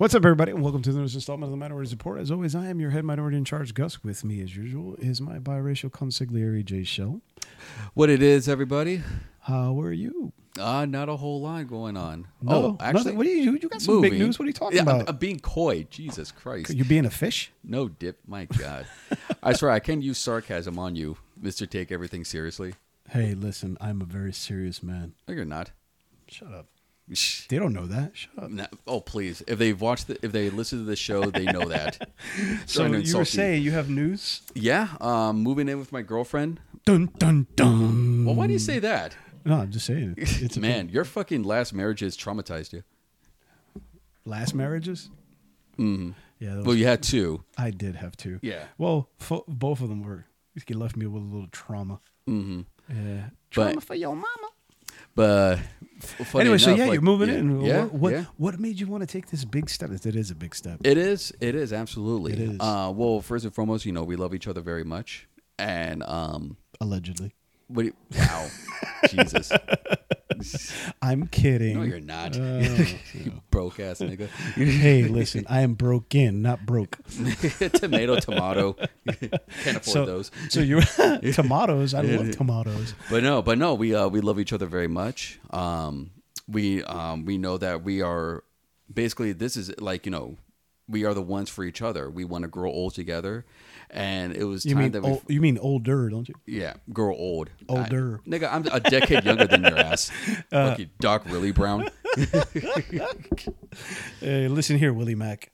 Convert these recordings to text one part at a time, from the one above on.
What's up, everybody, and welcome to the newest installment of the Minority Report. As always, I am your head minority in charge, Gus. With me, as usual, is my biracial consigliere, Jay Shell. What it is, everybody? How are you? Uh, not a whole lot going on. No, oh, actually, nothing. What do you? You got some big news. What are you talking yeah, I'm- about? I'm, being coy. Jesus Christ. you being a fish? No dip. My God. I swear, I can't use sarcasm on you, Mister. Take everything seriously. Hey, listen, I'm a very serious man. No, you're not. Shut up. Shh. They don't know that. Shut up. No- oh, please. If they've watched, the, if they listen to the show, they know that. So you were saying you have news? Yeah. Um, moving in with my girlfriend. Dun dun dun. Well, why do you say that? No, I'm just saying. It's a Man, your fucking last marriages traumatized you. last marriages. Mm-hmm. Yeah, those, Well, you had two. I did have two. Yeah. Well, fo- both of them were. It left me with a little trauma. Mm-hmm. Yeah. But- Trauma for your mama. But funny anyway, so yeah, like- you're moving yeah, in. Yeah, what what, yeah. what made you want to take this big step? It is a big step. It is. It is absolutely. It is. Uh, well, first and foremost, you know, we love each other very much, and um, allegedly. What? Do you, wow, Jesus! I'm kidding. No, you're not. Oh, you broke ass nigga. hey, listen, I am broken, not broke. tomato, tomato. Can't afford So, those. so you tomatoes. I love tomatoes. But no, but no, we uh, we love each other very much. Um, we um, we know that we are basically this is like you know we are the ones for each other. We want to grow old together, and it was You time mean that we you mean older, don't you? Yeah, girl, old. Older. I- nigga, I'm a decade younger than your ass. Uh, Fuck you, Doc really brown. Hey, listen here, Willie Mack.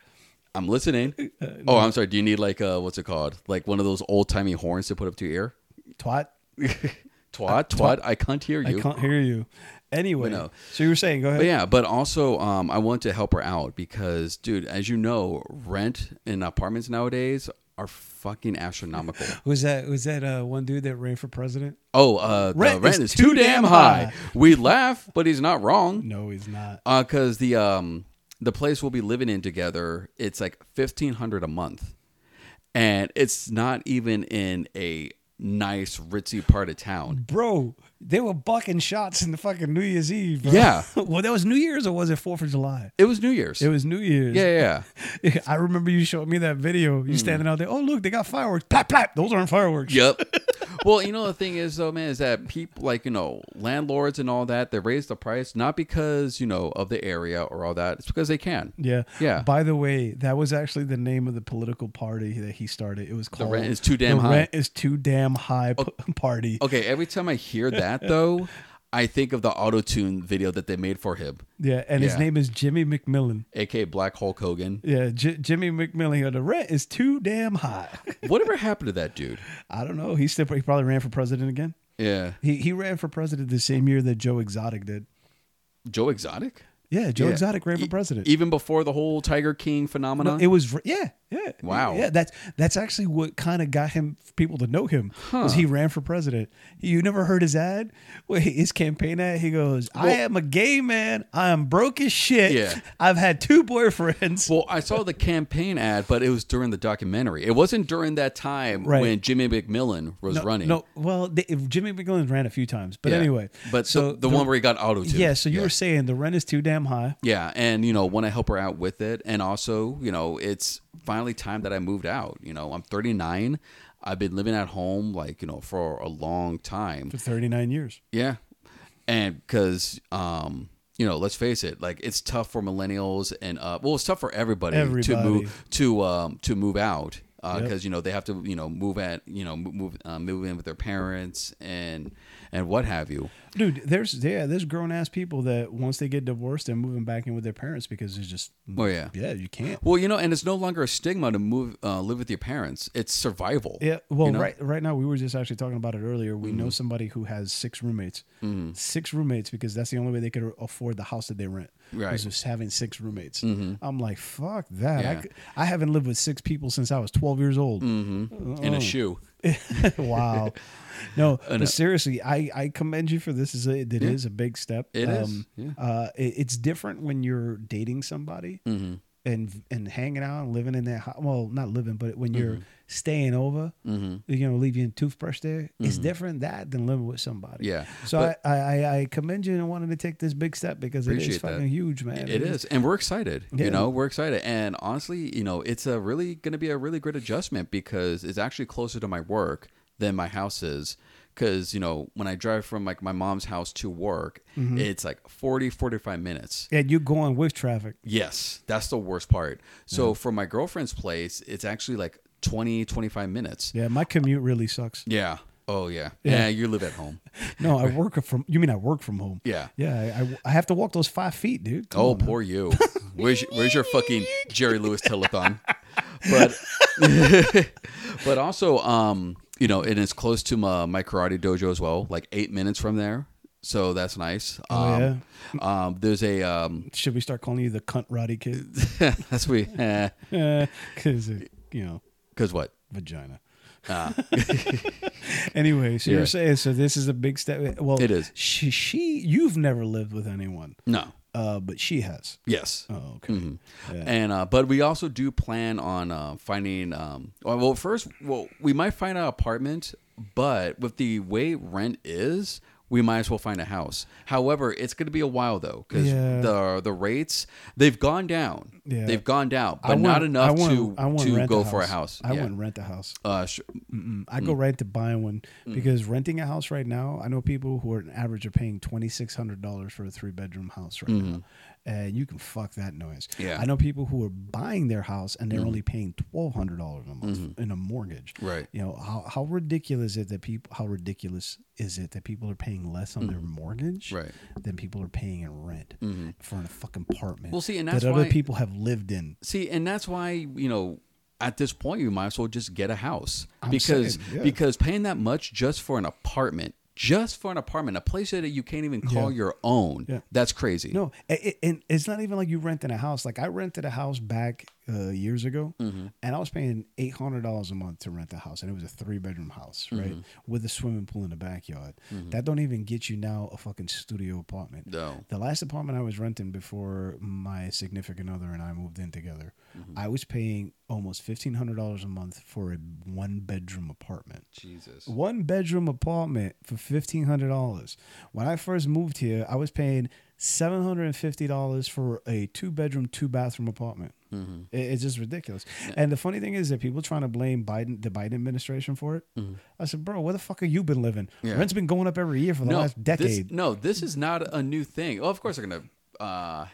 I'm listening. Uh, Oh, I'm sorry. Do you need like uh what's it called? Like one of those old timey horns to put up to your ear? Twat, twat. Twat, I can't hear you. I can't hear you. Anyway, no. so you were saying, go ahead. But yeah, but also um, I want to help her out because, dude, as you know, rent in apartments nowadays are fucking astronomical. Was that was that uh, one dude that ran for president? Oh, uh, Rent the rent is is too damn high. high. We laugh, but he's not wrong. No, he's not. Uh, cause the um the place we'll be living in together, it's like fifteen hundred a month, and it's not even in a nice ritzy part of town. Bro, they were bucking shots in the fucking New Year's Eve. Bro. Yeah. well, that was New Year's or was it Fourth of July? It was New Year's. It was New Year's. yeah, yeah, I remember you showing me that video. You hmm. standing out there. Oh, look, they got fireworks. Plap, plap. Those aren't fireworks. Yep. well, you know the thing is though, man, is that people like you know landlords and all that they raise the price not because you know of the area or all that. It's because they can. Yeah. Yeah. By the way, that was actually the name of the political party that he started. It was called The rent is too damn the high. Rent is too damn high party. Okay, every time I hear that though, I think of the auto tune video that they made for him, Yeah, and his Yeah. name is Jimmy McMillan. aka Black Hulk Hogan. Yeah, J- Jimmy McMillan. The rent is too damn high. Whatever happened to that dude? I don't know. He still he probably ran for president again. Yeah. He he ran for president the same year that Joe Exotic did. Joe Exotic? Yeah, Joe Yeah. Exotic ran for president. Even before the whole Tiger King phenomenon? No, it was yeah, yeah. Wow. Yeah, that's that's actually what kind of got him people to know him. Was he ran for president? You never heard his ad? Wait, his campaign ad. He goes, "I am a gay man. I am broke as shit. Yeah. I've had two boyfriends. well, I saw the campaign ad, but it was during the documentary. It wasn't during that time Right. when Jimmy McMillan was no, running. No, well, they, Jimmy McMillan ran a few times, but Yeah. anyway. But so the, the, one where he got auto yeah. So you were saying the rent is too damn high. Yeah, and you know, want to help her out with it, and also, you know, it's finally time that I moved out. You know, I'm 39. I've been living at home like you know for a long time. For thirty nine years. Yeah, and because um, you know, let's face it, like it's tough for millennials and uh, well, it's tough for everybody, to move to um to move out because Yep. you know they have to you know move at you know move uh, move in with their parents and and what have you. Dude, there's yeah, there's grown ass people that once they get divorced, they're moving back in with their parents because it's just Oh yeah. yeah, you can't. Well, you know, and it's no longer a stigma to move uh, live with your parents. It's survival. Yeah, well, you know? right right now we were just actually talking about it earlier. We Mm-hmm. know somebody who has six roommates, six roommates because that's the only way they could afford the house that they rent. Right. was just having six roommates. Mhm. I'm like, fuck that. I, Yeah. c- I haven't lived with six people since I was 12 years old. Mm-hmm. In Oh. a shoe. wow. No, I know. but seriously, I, I commend you for this. Is a, it is Yeah. a big step. It is, Um, yeah. Uh, it- it's different when you're dating somebody Mm-hmm. and and hanging out and living in that hou- well not living but when you're Mm-hmm. staying over hmm you know leaving your toothbrush there it's different that than living with somebody Yeah. so But- I, I I commend you and wanted to take this big step because it is that. fucking huge man It is, and we're excited. Yeah. You know, we're excited, and honestly, you know, it's a really going to be a really great adjustment because it's actually closer to my work than my house is. Because you know, when I drive from like my mom's house to work, Mm-hmm. it's like 40, 45 minutes. and you're going with traffic Yes, that's the worst part. So for my girlfriend's place, it's actually like 20, 25 minutes. yeah my commute really sucks Yeah. Oh yeah. Yeah. Yeah. you live at home. no I work from you mean I work from home Yeah. yeah I, I, have to walk those five feet dude Come Oh, on poor you. Where's your, where's your fucking Jerry Lewis telethon? But but also, um, you know, and it's close to my, my karate dojo as well, like eight minutes from there. So that's nice. Oh, um, um, there's a um, should we start calling you the cunt roddy kid that's we because you know because what? vagina Uh, Anyway, so Yeah. you're saying so this is a big step. Well, It is. She, she you've never lived with anyone, no. Uh, but she has. Yes. Oh, okay. Mhm. Yeah. And uh, but we also do plan on uh, finding. Um, well, well, first, well, we might find an apartment, but with the way rent is, we might as well find a house. However, it's going to be a while though because Yeah. the the rates they've gone down. Yeah. They've gone down, but not wouldn't- enough wouldn't- to I wouldn't to rent go for a house. I yeah. wouldn't rent a house. Uh, sh- I go mm. right to buying one mm. because renting a house right now, I know people who are an average are paying twenty six hundred dollars for a three bedroom house right mm-hmm. now, and you can fuck that noise. Yeah. I know people who are buying their house and they're mm-hmm. only paying twelve hundred dollars a month mm-hmm. in a mortgage. Right. You know how how ridiculous is it that people how ridiculous is it that people are paying less on their mm-hmm. mortgage Right. than people are paying in rent for a fucking apartment. Well, see, and that that's other why- people have lived in. See, and that's why you know at this point you might as well just get a house I'm because saying, yeah. because paying that much just for an apartment, just for an apartment, a place that you can't even call Yeah. your own, Yeah. that's crazy. No, and it's not even like you renting a house. Like I rented a house back uh, years ago, Mm-hmm. and I was paying eight hundred dollars a month to rent a house, and it was a three bedroom house, right, Mm-hmm. with a swimming pool in the backyard. That don't even get you now a fucking studio apartment. No. The last apartment I was renting before my significant other and I moved in together, Mm-hmm. I was paying almost fifteen hundred dollars a month for a one bedroom apartment. Jesus. One bedroom apartment for fifteen hundred dollars. When I first moved here, I was paying seven hundred and fifty dollars for a two bedroom, two bathroom apartment. Mm-hmm. It- it's just ridiculous. And the funny thing is that people trying to blame Biden, the Biden administration for it. I said, bro, where the fuck have you been living? Mm-hmm. Yeah. Rent's been going up every year for the No, last decade. This, no, this is not a new thing. Oh, of course they're gonna uh,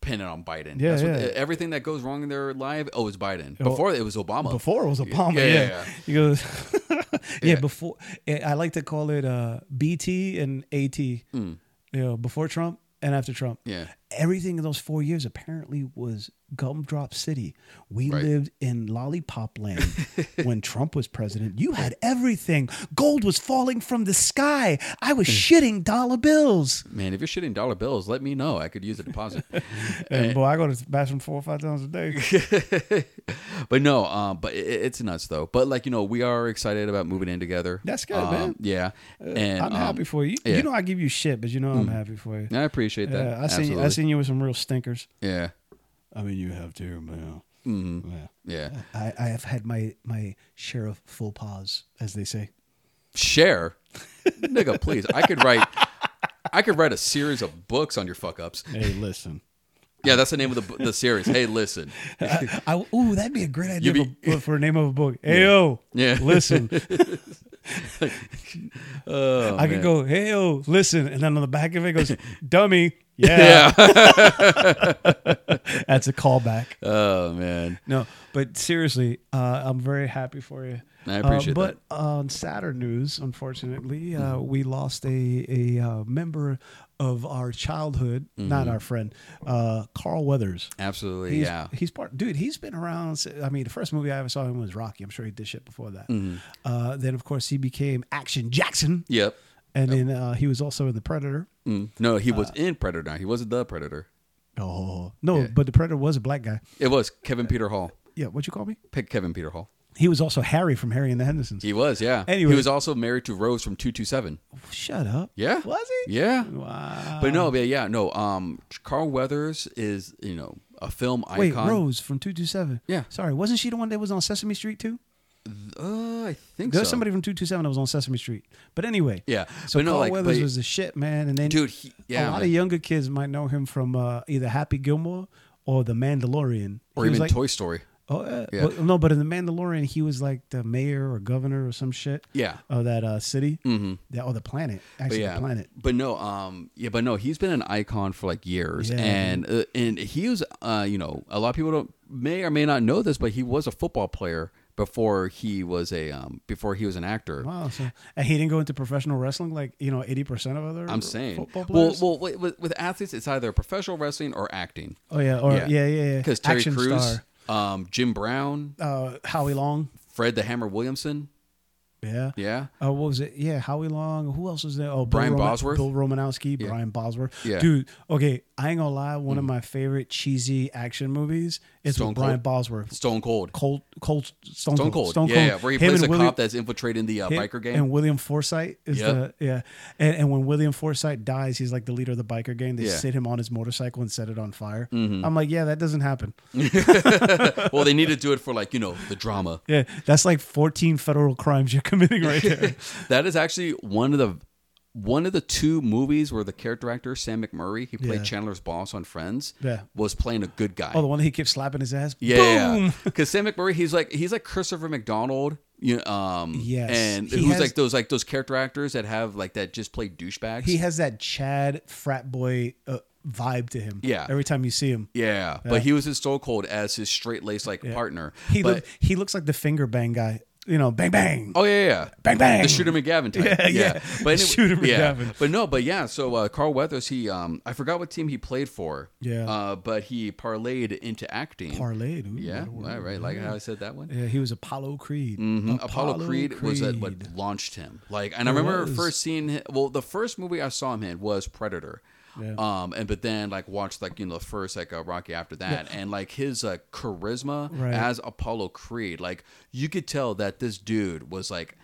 pin it on Biden. Yeah, That's what- yeah. everything that goes wrong in their life, oh, it's Biden. Before it was Obama. Before it was Obama, Yeah, yeah. yeah, yeah. He goes, yeah, Yeah. Before eh, I like to call it uh, BT and AT. Mm. You know, before Trump and after Trump. Yeah. Everything in those four years apparently was gumdrop city. We Right. lived in lollipop land when Trump was president. You had everything. Gold was falling from the sky. I was shitting dollar bills. Man, if you're shitting dollar bills, let me know. I could use a deposit. And boy, I go to the bathroom four or five times a day. but no, um, but it, it's nuts though. But like you know, we are excited about moving in together. That's good, Um, man. Yeah, and I'm happy um, for you. yeah. Mm. You know I give you shit, but you know I'm happy for you. I appreciate that. I seen you, I Absolutely. Seen you with some real stinkers. Yeah. I mean, you have too, man. hmm Yeah. Yeah. I, I have had my my share of faux pas, as they say. Share, nigga, please. I could write. I could write a series of books on your fuck ups. Hey, listen. Yeah, that's the name of the the series. Hey, listen. I, I, ooh, that'd be a great idea You be- for, for a name of a book. Hey yo, Yeah. listen. Oh, I could go, hey yo, listen, and then on the back of it goes, dummy. Yeah, Yeah. that's a callback. oh man. No, but seriously, uh, I'm very happy for you. I appreciate uh, But on sadder news, unfortunately, uh, we lost a a uh, member of our childhood, not our friend, uh, Carl Weathers. Absolutely. He's, yeah. he's part, dude. He's been around. I mean, the first movie I ever saw him was Rocky. I'm sure he did shit before that. Uh, then, of course, he became Action Jackson, Yep. and then uh, he was also in the Predator. Mm. No, he Uh, was in Predator. He wasn't the Predator. Oh no, Yeah. but the Predator was a black guy. It was Kevin Peter Hall. Yeah, what you call me? Pick Kevin Peter Hall. He was also Harry from Harry and the Hendersons. He was, yeah. Anyway. he was also married to Rose from two two seven. Shut up. Yeah. Was he? Yeah. Wow. But no, but yeah, no. Um, Carl Weathers is you know a film icon. Wait. Rose from two two seven. Yeah. Sorry, wasn't she the one that was on Sesame Street too? Uh, I think There's so. somebody from two two seven that was on Sesame Street. But anyway, Yeah, So no, Carl like, Weathers but- was the shit, man. And then dude. He, yeah, a lot man. of younger kids might know him from uh, either Happy Gilmore or The Mandalorian. or He even like, Toy Story. Oh, uh, Yeah. well, no, but in The Mandalorian, he was like the mayor or governor or some shit Yeah. of that uh, city. Mm-hmm. Yeah, or the planet. But Actually, yeah, the planet. but no, um, yeah, but no, he's been an icon for like years, Yeah, and uh, and he was, uh, you know, a lot of people don't may or may not know this, but he was a football player before he was a um before he was an actor. Wow. So, and he didn't go into professional wrestling like, you know, 80% of other I'm saying, football well, players? well, with, with- with athletes, it's either professional wrestling or acting. oh, yeah. Or, yeah. yeah, yeah, yeah. Because Terry Action Crews, star. Um, Jim Brown, Uh, Howie Long. Fred the Hammer Williamson, Yeah. yeah, Uh, what was it? Yeah, Howie Long. Who else was there? Oh, Bill Brian Roman- Bosworth? Bill Romanowski. Yeah. Brian Bosworth. Yeah. Mm. Dude, okay, I ain't gonna lie. One of my favorite cheesy action movies is Stone with Brian Cold? Bosworth. Stone Cold, Cold, Cold, Stone, Stone Cold, Cold, yeah, yeah, where he Him plays a William- cop that's infiltrating the uh, him- biker gang. And William Forsythe is Yep. the yeah, and, and when William Forsythe dies, he's like the leader of the biker gang. They Yeah. sit him on his motorcycle and set it on fire. Mhm. I'm like, yeah, that doesn't happen. well, they need to do it for like you know the drama. Yeah, that's like 14 federal crimes you're committing right there. that is actually one of the one of the two movies where the character actor Sam McMurray, he played Yeah. Chandler's boss on Friends, Yeah. was playing a good guy. Oh, the one that he keeps slapping his ass. yeah, Boom! because Sam McMurray, he's like he's like Christopher McDonald. You know, um, Yes. and He who's has- like those like those character actors that have like that just play douchebags. He has that Chad frat boy uh, vibe to him. Yeah. Every time you see him, yeah, Yeah. but he was in Stone Cold as his straight laced like partner. he but, look, he looks like the finger bang guy. You know, bang bang. Oh yeah, yeah, Bang, bang. the Shooter McGavin type. Yeah, Yeah, yeah. But anyway, Shooter yeah. McGavin. But no, but yeah. So uh, Carl Weathers, he um, I forgot what team he played for. Yeah. Uh, but he parlayed into acting. Parlay, dude. yeah, What a word. right, right. Like how I said that one. Yeah, he was Apollo Creed. Mhm. Apollo, Creed, was uh, what launched him. Like, and I remember was. first seeing him. Well, the first movie I saw him in was Predator. Yeah. Um, and but then like watched like you know the first like uh, Rocky after that, and like his uh, charisma Right. as Apollo Creed, like you could tell that this dude was like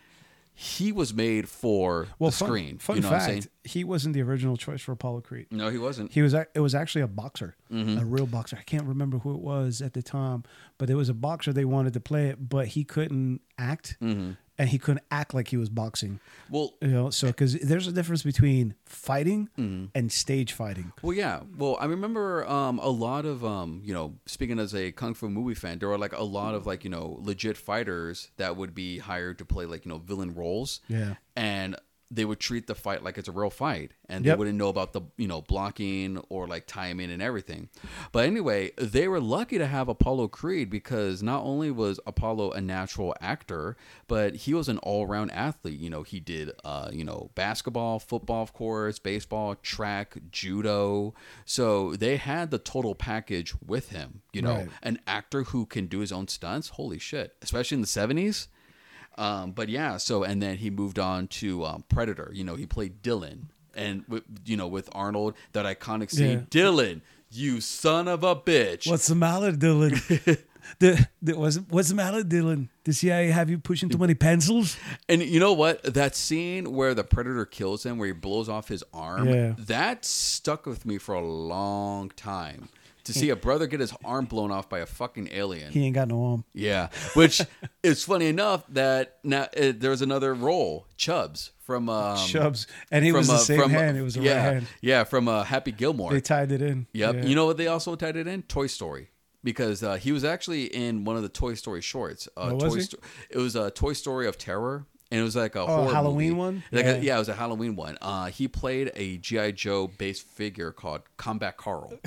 he was made for Well, the fun, screen. Fun you know fact: what I'm saying? he wasn't the original choice for Apollo Creed. No, he wasn't. He was. It was actually a boxer, Mm-hmm. a real boxer. I can't remember who it was at the time, but it was a boxer they wanted to play it, but he couldn't act, Mm-hmm. And he couldn't act like he was boxing. Well, You know, so because there's a difference between fighting Mm-hmm. and stage fighting. Well, yeah. Well, I remember um, a lot of um, you know, speaking as a kung fu movie fan, there were like a lot of like you know legit fighters that would be hired to play like you know villain roles. Yeah. and they would treat the fight like it's a real fight and Yep. they wouldn't know about the you know blocking or like timing and everything. But anyway they were lucky to have apollo creed because not only was apollo a natural actor but he was an all-around athlete. You know he did uh you know basketball football of course baseball track judo. So they had the total package with him you know. Right. an actor who can do his own stunts? Holy shit. Especially in the 70s um, but yeah, so and then he moved on to um, Predator. You know, he played Dylan, and with, you know with Arnold, that iconic scene, Dylan, you son of a bitch. What's the matter, Dylan? the, the, what's, what's the matter, Dylan? The CIA have you pushing too many pencils? And you know what? That scene where the Predator kills him, where he blows off his arm, Yeah. that stuck with me for a long time. To see a brother get his arm blown off by a fucking alien. He ain't got no arm. Yeah, which is funny enough that now uh, there was another role, Chubbs from um, Chubbs, and he was from, the uh, same from- hand. It was a yeah, right hand. Yeah, from uh, Happy Gilmore. They tied it in. yep. Yeah. You know what they also tied it in? Toy Story. Because uh, he was actually in one of the Toy Story shorts. Uh, Oh, was Toy he? Sto- it was a Toy Story of Terror, and it was like a Oh, horror Halloween movie. one? Like a- Yeah. yeah, it was a Halloween one. Uh, he played a GI Joe based figure called Combat Carl.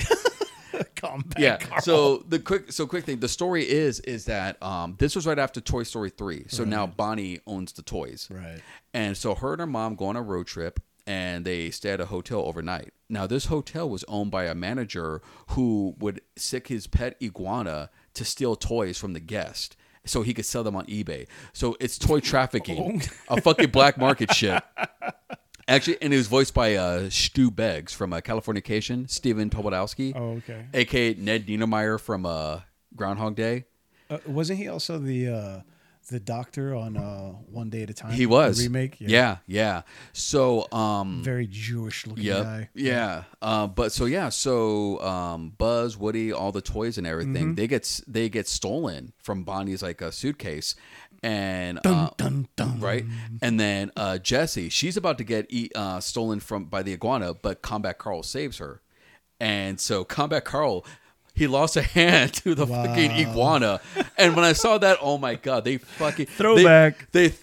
Combat yeah. Carl. So the quick, so quick thing. The story is is that um, this was right after Toy Story three. So now Bonnie owns the toys. Right. And so her and her mom go on a road trip and they stay at a hotel overnight. Now this hotel was owned by a manager who would sick his pet iguana to steal toys from the guest so he could sell them on eBay. So it's toy trafficking, a fucking black market shit. Actually, and it was voiced by uh, Stu Beggs from uh, Californication, Stephen Tobolowsky, Oh, okay. aka Ned Niedermeyer from uh, Groundhog Day. Uh, wasn't he also the uh, the doctor on uh, One Day at a Time. He the was remake. Yeah, yeah. So, um, very Jewish looking Yep. guy. Yeah. Uh, but so yeah. So um, Buzz, Woody, all the toys and everything Mm-hmm. they get s- they get stolen from Bonnie's like a suitcase, and Dun, uh, dun, dun. right, and then uh, Jessie she's about to get eat, uh, stolen from by the iguana, but Combat Carl saves her, and so Combat Carl. He lost a hand to the fucking iguana, and when I saw that, oh my god, they fucking they- Throwback. They,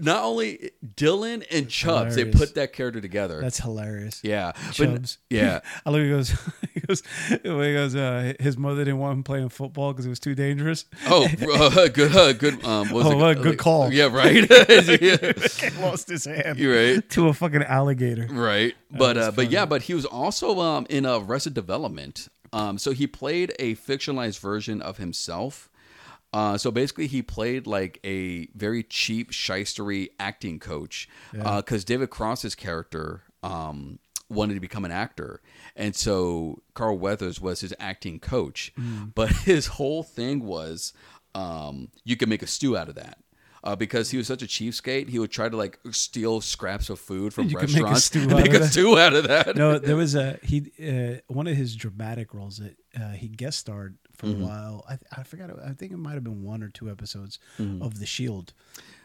not only Dylan and Chubbs, they put that character together. That's hilarious. Yeah, but- yeah, I look. He goes. He goes. He goes. Uh, his mother didn't want him playing football because it was too dangerous. Oh, uh, good, uh, good. Um, what was Oh, it? well, good call. Yeah, right. Yeah, Lost his hand. You're right. To a fucking alligator. Right, but uh, but yeah, but he was also um in a Arrested Development. Um, so he played a fictionalized version of himself. Uh, so basically, he played like a very cheap shystery acting coach because David Cross's character um, wanted to become an actor, and so Carl Weathers was his acting coach. But his whole thing was um, you can make a stew out of that. Uh, because he was such a cheapskate, he would try to like steal scraps of food from You could make a restaurants stew and out make of a that. stew out of that. no, there was a he uh, one of his dramatic roles that uh, he guest starred for Mm-hmm. a while. I, I forgot. I think it might have been one or two episodes Mm-hmm. of The Shield.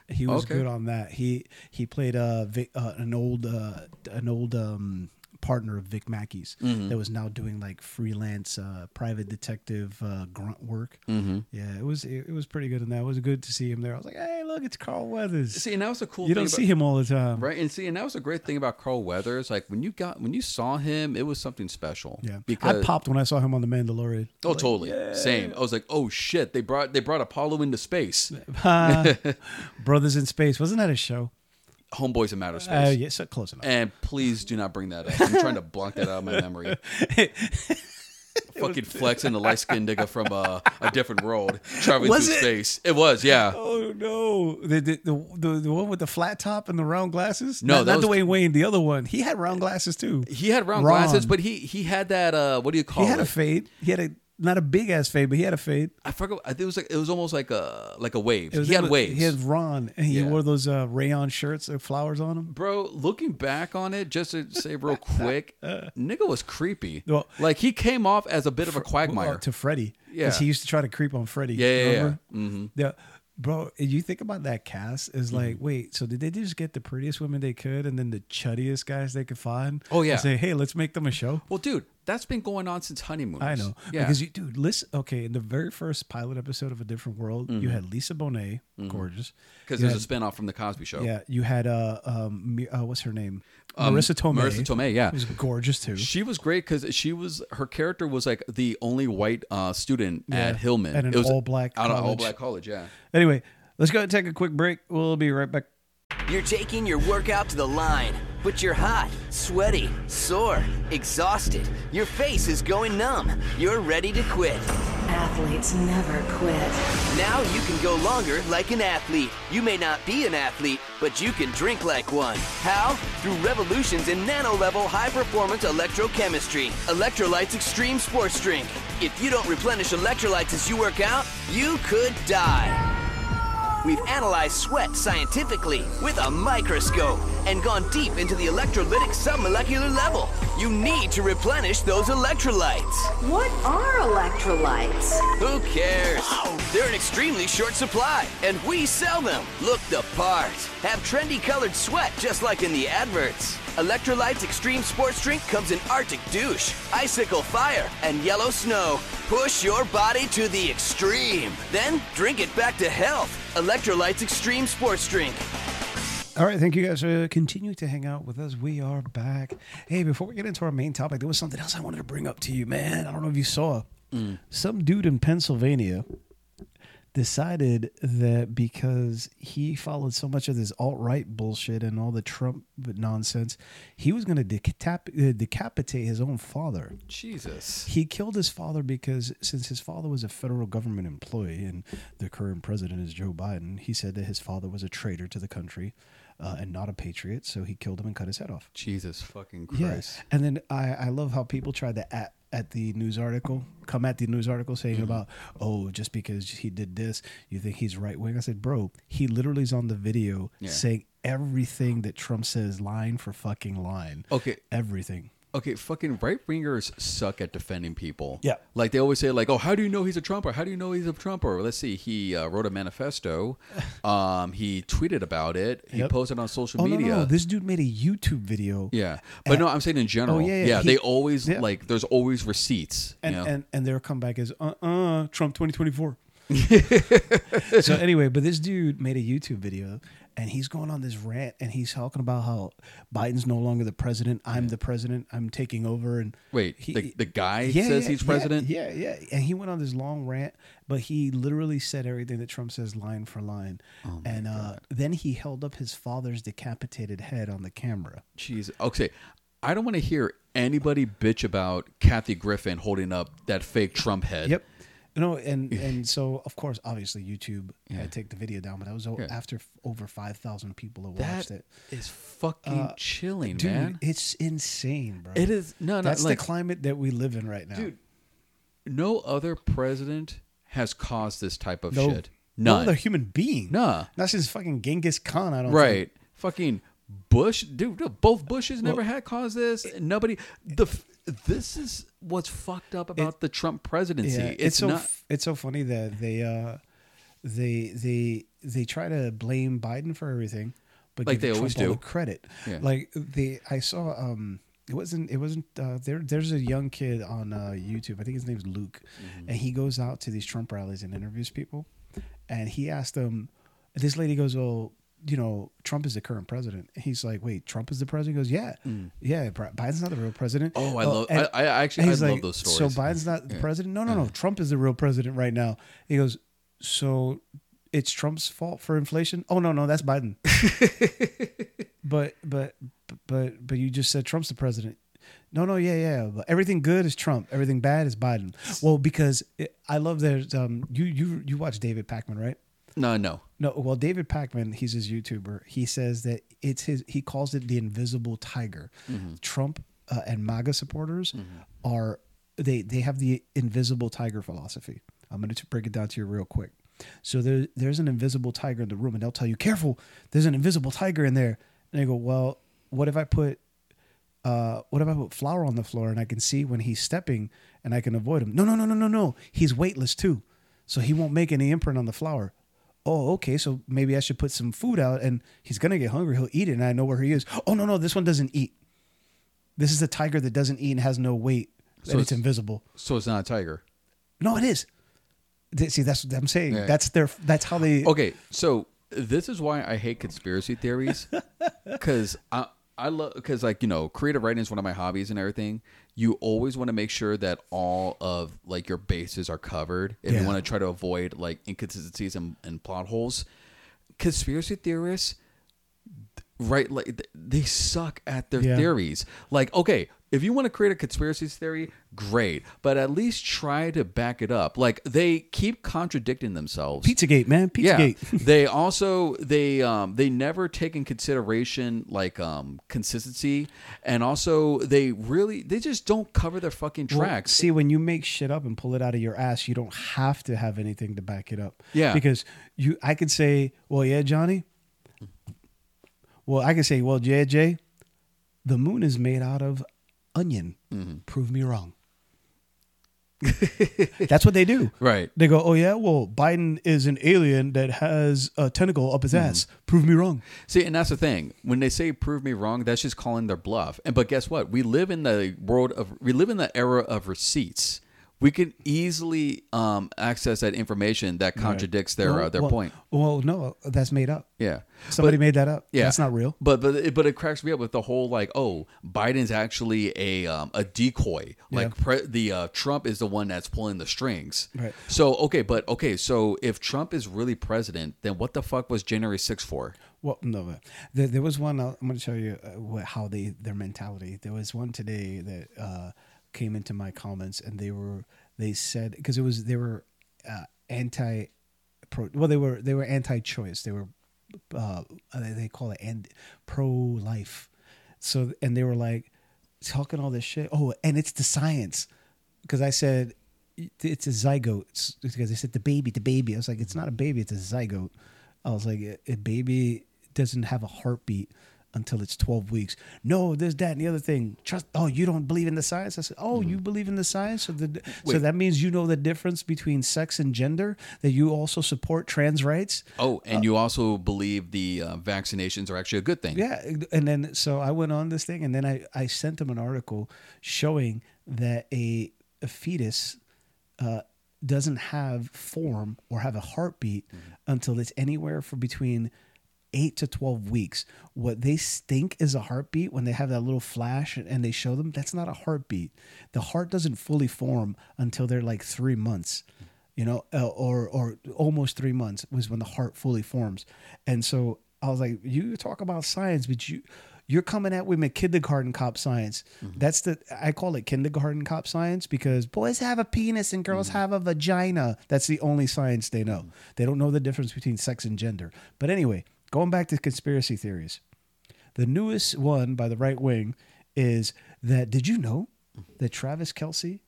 He was Okay. good on that. He he played uh, uh an old uh, an old um, partner of Vic Mackey's Mm-hmm. that was now doing like freelance uh, private detective uh, grunt work. Mm-hmm. Yeah, it was it, it was pretty good in that. It was good to see him there. I was like, hey, look, it's Carl Weathers. See, and that was a cool. you don't about, see him all the time. right, and see, and that was a great thing about Carl Weathers. Like when you got when you saw him, it was something special. Yeah, because I popped when I saw him on The Mandalorian. oh, totally same. I was like, oh shit, they brought they brought Apollo into space. Uh, Brothers in Space. Wasn't that a show? Homeboys in Outer Space. Uh, yeah, so close enough. And please do not bring that up. I'm trying to block that out of my memory. Fucking flexing the light skinned nigga from uh, a different world traveling Was through it? space. It was, yeah. Oh no! The the, the the one with the flat top and the round glasses. No, not, not was- Dwayne Wayne. The other one. He had round glasses too. He had round Ron. glasses, but he he had that uh, what do you call it? He had it? a fade. He had a not a big ass fade, but he had a fade. I forgot. I think it was like it was almost like a like a wave. He had waves. He had Ron, and he Yeah. wore those uh, rayon shirts with flowers on them. Bro, looking back on it, just to say real quick, nigga was creepy. Well- like he came off as a bit of a quagmire. Uh, to Freddie. Yeah. because he used to try to creep on Freddie. Yeah, yeah, yeah. Mm-hmm. Yeah. Bro, and you think about that cast is like, wait, so did they just get the prettiest women they could and then the chuddiest guys they could find? Oh, yeah. And say, hey, let's make them a show. Well, dude, that's been going on since honeymoon. I know. Yeah. Because you dude, listen okay, in the very first pilot episode of A Different World, you had Lisa Bonet, gorgeous. because You there's a had- spinoff from the Cosby Show. Yeah, you had uh um uh, what's her name? Um, Marisa Tomei. Marisa Tomei, yeah. Who's gorgeous too. She was great because she was her character was like the only white uh, student Yeah, at Hillman. at an it was all-black out of all black college. Yeah. Anyway, let's go and take a quick break. We'll be right back. You're taking your workout to the line, but you're hot, sweaty, sore, exhausted. Your face is going numb. You're ready to quit. Athletes never quit. Now you can go longer like an athlete. You may not be an athlete, but you can drink like one. How? Through revolutions in nano level high performance electrochemistry. Electrolytes Extreme Sports Drink. If you don't replenish electrolytes as you work out, you could die. We've analyzed sweat scientifically with a microscope and gone deep into the electrolytic submolecular level. You need to replenish those electrolytes. What are electrolytes? Who cares? They're in extremely short supply, and we sell them. Look the part. Have trendy colored sweat just like in the adverts. Electrolytes Extreme Sports Drink comes in Arctic Douche, Icicle Fire, and Yellow Snow. Push your body to the extreme. Then drink it back to health. Electrolytes Extreme Sports Drink. All right, thank you guys for continuing to hang out with us. We are back. Hey, before we get into our main topic, there was something else I wanted to bring up to you, man. I don't know if you saw. Mm. Some dude in Pennsylvania decided that because he followed so much of this alt right bullshit and all the Trump nonsense, he was going to decap- uh, decapitate his own father. Jesus. He killed his father because since his father was a federal government employee and the current president is Joe Biden, he said that his father was a traitor to the country uh, and not a patriot. So he killed him and cut his head off. Jesus fucking. Christ. And then I, I love how people tried to a- at the news article, come at the news article saying mm-hmm. about, oh, just because he did this, you think he's right wing. I said, bro, he literally is on the video Yeah. saying everything that Trump says, line for fucking line. Okay. Everything. Okay, fucking right wingers suck at defending people. Yeah. like they always say, like, "Oh, how do you know he's a Trumper? How do you know he's a Trumper?" Let's see. He uh, wrote a manifesto. Um, he tweeted about it. He Yep. posted on social Oh, media. no, no. This dude made a YouTube video. yeah, but no, I'm saying in general. Oh, yeah, yeah. He- they always yeah. like. There's always receipts. and you know? and and their comeback is uh uh Trump 2024. so anyway, but this dude made a YouTube video and he's going on this rant and he's talking about how Biden's no longer the president. I'm the president. I'm taking over. And Wait, he- the, the guy Yeah, says yeah, he's yeah, president. Yeah, yeah, And he went on this long rant, but he literally said everything that Trump says line for line. Oh and uh, then he held up his father's decapitated head on the camera. Jeez. Okay. I don't want to hear anybody bitch about Kathy Griffin holding up that fake Trump head. Yep. You know, and and so of course, obviously, YouTube had to take the video down, but that was o- Yeah. after f- over five thousand people have That watched it. is fucking Uh, chilling, Dude, man. it's insane, bro. It is no, no. That's like, the climate that we live in right now, dude. No other president has caused this type of No, shit. no None. other human being. Nah. not since fucking Genghis Khan. I don't right. Fucking Bush, dude. Both Bushes never had caused this. Nobody. The this is what's fucked up about the Trump presidency. Yeah, it's, it's, so not. f- it's so funny that they uh they they they try to blame Biden for everything, but Like give they Trump always all do. the credit. Yeah. Like they, I saw um. It wasn't. It wasn't. Uh, there. There's a young kid on uh, YouTube. I think his name's Luke, Mm-hmm. and he goes out to these Trump rallies and interviews people. And he asked them. This lady goes, "Well, you know, Trump is the current president." He's like, "Wait, Trump is the president?" He goes, "Yeah, yeah. Biden's not the real president." Mm. Oh, I Uh, love- I- I actually- I love like, those stories. So. Biden's not the Yeah. president? No, no, no. Trump is the real president right now. He goes, so it's Trump's fault for inflation? Oh no, no, that's Biden. but but but but you just said Trump's the president. No, no, yeah, yeah. But everything good is Trump. Everything bad is Biden. Well, because it, I love there's um you you you watch David Pakman, right? No, no. No, well, David Pakman, he's his YouTuber. He says that it's his. He calls it the invisible tiger. Trump uh, and MAGA supporters are they they have the invisible tiger philosophy. I'm going to break it down to you real quick. So there, there's an invisible tiger in the room, and they'll tell you, "Careful, there's an invisible tiger in there." And they go, "Well, what if I put uh, what if I put flour on the floor and I can see when he's stepping and I can avoid him? No, no, no, no, no, no. He's weightless too, so he won't make any imprint on the flour. Oh, okay. So maybe I should put some food out and he's gonna get hungry. He'll eat it, and I know where he is. Oh no, no, this one doesn't eat. This is a tiger that doesn't eat and has no weight, So and it's, it's- invisible. So it's not a tiger. No, it is. See, that's what I'm saying. Yeah. That's their. That's how they. Okay, so this is why I hate conspiracy theories because I love because like you know creative writing is one of my hobbies and everything. You always want to make sure that all of like your bases are covered if you Yeah. want to try to avoid like inconsistencies and, and plot holes. Conspiracy theorists right like th- they suck at their Yeah. theories like okay if you want to create a conspiracy theory great but at least try to back it up like they keep contradicting themselves Pizzagate, man. Pizzagate. yeah. they also they um they never take in consideration like um consistency and also they really they just don't cover their fucking Well, tracks. see, when you make shit up and pull it out of your ass, you don't have to have anything to back it up. Yeah. Because you, I could say, well, yeah, Johnny. Well, I could say, well, Jay, the moon is made out of onion. Mm-hmm. Prove me wrong. That's what they do. Right. They go, oh yeah, well, Biden is an alien that has a tentacle up his Mm-hmm. ass. Prove me wrong. See, and that's the thing. When they say prove me wrong, that's just calling their bluff. And but guess what? We live in the world of we live in the era of receipts. We can easily um, access that information that contradicts their uh, their well- point. Well, no, that's made up. Yeah. Somebody But- made that up. Yeah, That's not real. But but it, but it cracks me up with the whole like, oh, Biden's actually a um, a decoy. Like Yeah. pre- the uh, Trump is the one that's pulling the strings. Right. So okay, but okay, so if Trump is really president, then what the fuck was January 6th for? Well, no, there, there was one. uh, I'm going to show you uh, how they their mentality. There was one today that uh, came into my comments, and they were they said because it was they were uh, anti pro. Well, they were they were anti-choice. They were uh, they, call it and pro-life. So and they were like talking all this shit. Oh, and it's the science. because I said it's a zygote. It's because they said the baby, the baby. I was like, it's not a baby, it's a zygote. I was like, a, a baby doesn't have a heartbeat until it's 12 weeks. No, there's that and the other thing. Trust. Oh, you don't believe in the science? I said, oh, you believe in the science? So, the, so that means you know the difference between sex and gender. That you also support trans rights. Oh, and you also believe the uh, vaccinations are actually a good thing. Yeah, and then so I went on this thing, and then I I sent him an article showing that a a fetus uh, doesn't have form or have a heartbeat until it's anywhere for between eight to twelve weeks. What they think is a heartbeat when they have that little flash and, they show them that's not a heartbeat. The heart doesn't fully form until they're like three months you know, uh, or or almost three months was when the heart fully forms. And so I was like, you talk about science, but you you're coming at with kindergarten cop science. Mm-hmm. That's the I call it kindergarten cop science because boys have a penis and girls mm-hmm. have a vagina. That's the only science they know. Mm-hmm. They don't know the difference between sex and gender. But anyway, going back to conspiracy theories. The newest one by the right wing is that did you know that Travis Kelce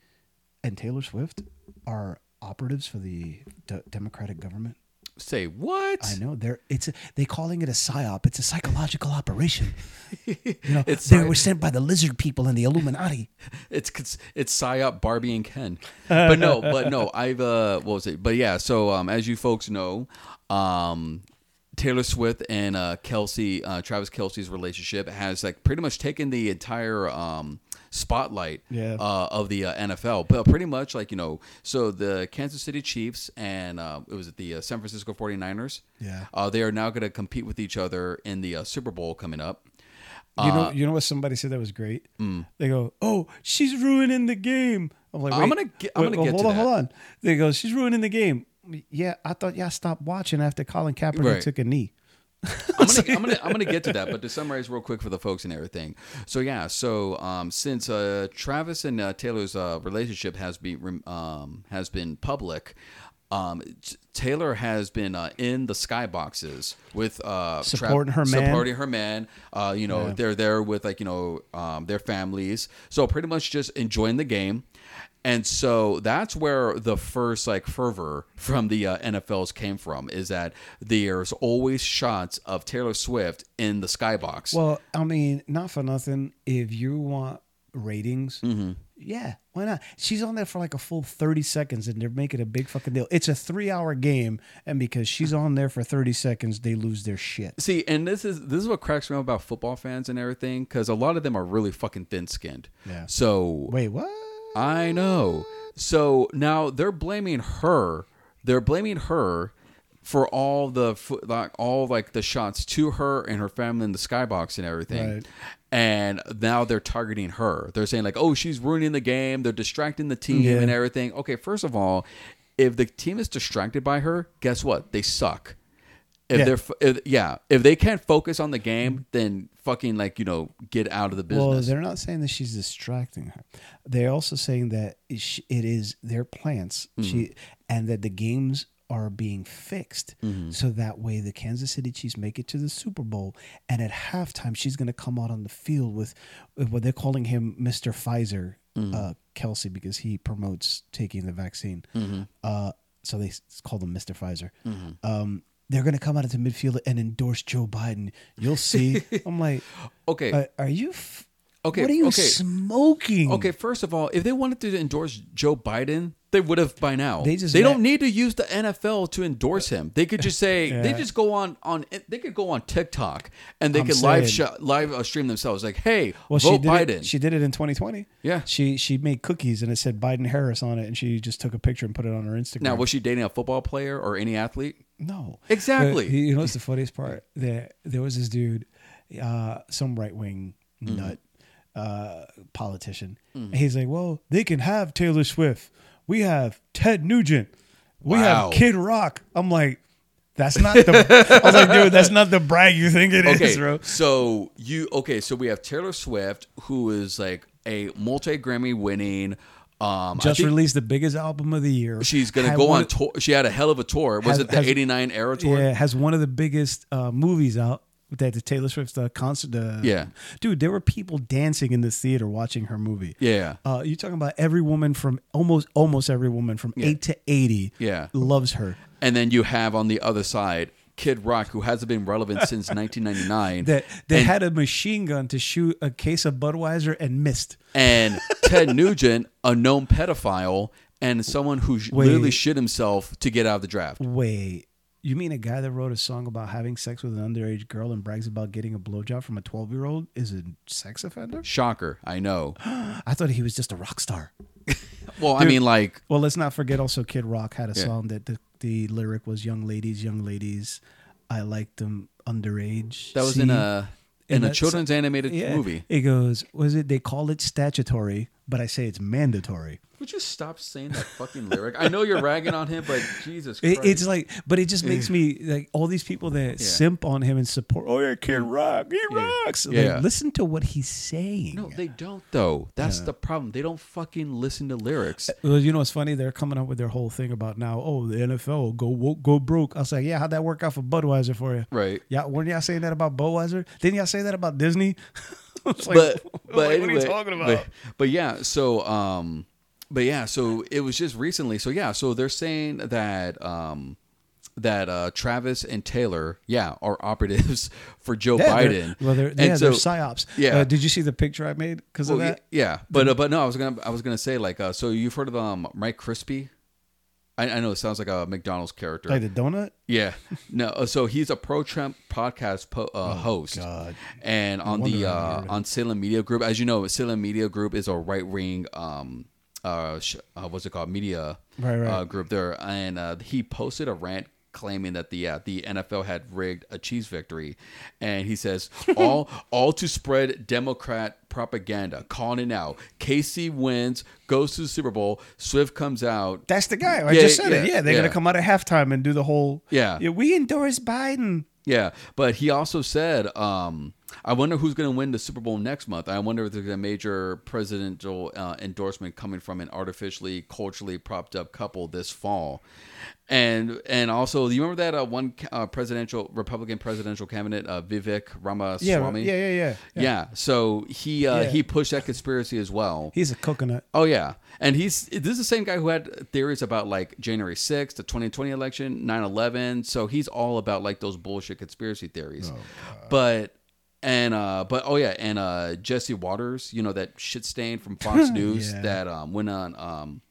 and Taylor Swift are operatives for the d- Democratic government? Say what? I know they're it's a, they calling it a psyop. It's a psychological operation. You know, It's they were sent by the lizard people and the Illuminati. It's it's, it's psyop Barbie and Ken. But no, but no, I've uh what was it? But yeah, so um as you folks know, um Taylor Swift and uh Kelce, uh Travis Kelce's relationship has like pretty much taken the entire um spotlight Yeah. uh, of the uh, NFL. But pretty much like, you know, so the Kansas City Chiefs and uh it was the uh, San Francisco 49ers. Yeah. Uh they are now going to compete with each other in the uh, Super Bowl coming up. You know, you know what somebody said that was great. They go, "Oh, she's ruining the game." I'm like, mm. I'm gonna get- I'm wait, gonna well, get hold to on, that. hold on. They go, "She's ruining the game." Yeah, I thought y'all stopped watching after Colin Kaepernick Right. took a knee. I'm gonna, I'm gonna I'm gonna get to that, but to summarize real quick for the folks and everything. So yeah, so um, since uh, Travis and uh, Taylor's uh, relationship has been um, has been public, um, Taylor has been uh, in the skyboxes with uh, Supporting her man. supporting her man. Uh, you know, Yeah. they're there with like you know um, their families, so pretty much just enjoying the game. And so that's where the first like fervor from the uh, NFLs came from is that there's always shots of Taylor Swift in the skybox. Well, I mean, not for nothing. If you want ratings, Mm-hmm. yeah, why not? She's on there for like a full thirty seconds, and they're making a big fucking deal. It's a three-hour game, and because she's on there for thirty seconds, they lose their shit. See, and this is this is what cracks me up about football fans and everything because a lot of them are really fucking thin skinned. Yeah. So Wait, what? I know. So now they're blaming her. They're blaming her for all the like all like the shots to her and her family in the skybox and everything. Right. And now they're targeting her. They're saying like, "Oh, she's ruining the game. They're distracting the team Yeah. and everything." Okay, first of all, if the team is distracted by her, guess what? They suck. If Yeah. they're f- if, yeah, if they can't focus on the game, then fucking like you know get out of the business. Well, they're not saying that she's distracting her. They're also saying that it is their plants, Mm-hmm. she, and that the games are being fixed Mm-hmm. so that way the Kansas City Chiefs make it to the Super Bowl, and at halftime she's going to come out on the field with, with what they're calling him Mister Pfizer, Mm-hmm. uh, Kelce, because he promotes taking the vaccine. Mm-hmm. Uh, so they call him Mister Pfizer. Um, they're going to come out into midfield and endorse Joe Biden. You'll see. I'm like, okay. uh, are you? F- Okay, What are you okay. smoking? Okay, first of all, if they wanted to endorse Joe Biden, they would have by now. They just they met- don't need to use the NFL to endorse him. They could just say they just go on on they could go on TikTok and they I'm could live sh- live uh, stream themselves like, "Hey, Well, she vote did Biden." it. She did it in 2020. Yeah. She she made cookies and it said Biden Harris on it, and she just took a picture and put it on her Instagram. now, was she dating a football player or any athlete? No, Exactly. But you know what's the funniest part? There there was this dude, uh, some right wing Mm-hmm. nut, uh, politician. Mm. And he's like, "Well, they can have Taylor Swift. We have Ted Nugent. We Wow. have Kid Rock." I'm like. That's not the. I was like, dude, that's not the brag you think it is, Okay, bro. so you okay? So we have Taylor Swift, who is like a multi Grammy winning. Um, Just released the biggest album of the year. She's gonna Had go on of- tour. She had a hell of a tour. Was Has- it the has- '89 era tour? Yeah, has one of the biggest uh, movies out that the Taylor Swift uh, concert. Uh, Yeah. dude, there were people dancing in this theater watching her movie. Yeah. Uh, you're talking about every woman from almost almost every woman from eight to eighty. Yeah. loves her. And then you have on the other side Kid Rock, who hasn't been relevant since 1999. That they and, had a machine gun to shoot a case of Budweiser and missed. and Ted Nugent, a known pedophile, and someone who Wait. literally shit himself to get out of the draft. Wait, you mean a guy that wrote a song about having sex with an underage girl and brags about getting a blowjob from a 12 year old is a sex offender? Shocker, I know. I thought he was just a rock star. Well, I mean, like, Well, let's not forget also Kid Rock had a Yeah. song that the, the lyric was "Young ladies, young ladies, I like them underage." that was See? in a in, In a children's animated yeah. movie. It goes, was it? They call it statutory, but I say it's mandatory. Would you stop saying that fucking lyric? I know you're ragging on him, but Jesus It, Christ. it's like, but it just makes me like all these people that simp on him and support. Oh yeah, Kid Rock, he rocks. Like, listen to what he's saying. no, they don't though. That's the problem. They don't fucking listen to lyrics. Well, you know what's funny? They're coming up with their whole thing about now. Oh, the NFL go woke, go broke. I was like, yeah, how'd that work out for Budweiser for you? Right. Yeah, weren't y'all saying that about Budweiser? Didn't y'all say that about Disney? I was like, but but like, anyway, what are you talking about? But, but yeah, so um, but yeah, so it was just recently. So yeah, so they're saying that um, that uh, Travis and Taylor, yeah, are operatives for Joe yeah, they're- Biden. Well, they're, And yeah, they're psyops. Yeah. Uh, did you see the picture I made because of that? yeah, but uh, but no, I was gonna I was gonna say like uh, so you've heard of um Mike Crispi. I, I know it sounds like a McDonald's character. Like the donut? Yeah, no. uh, So he's a pro-Trump podcast po- uh, host, Oh, God. and on the uh, on Salem Media Group, as you know, Salem Media Group is a right-wing um uh, sh- uh what's it called media Right, right. Uh, group there, and uh, he posted a rant claiming that the uh, the NFL had rigged a Chiefs victory, and he says all all to spread Democrat propaganda, calling it out. KC wins, goes to the Super Bowl. Swift comes out. That's the guy. I Yeah, just said it. yeah, Yeah, they're yeah. gonna come out at halftime and do the whole. Yeah. we endorse Biden. Yeah, but he also said, um, "I wonder who's going to win the Super Bowl next month. I wonder if there's a major presidential uh, endorsement coming from an artificially, culturally propped up couple this fall." And and also, you remember that uh, one uh, presidential Republican presidential candidate, uh, Vivek Yeah, Ramaswamy? yeah, yeah, yeah, yeah. So he uh, Yeah. he pushed that conspiracy as well. He's a coconut. Oh yeah, and he's this is the same guy who had theories about like January 6th, the 2020 election, 9/11. So he's all about like those bullshit conspiracy theories. but and uh but oh yeah, and uh Jesse Watters, you know that shit stain from Fox News Yeah. that um went on um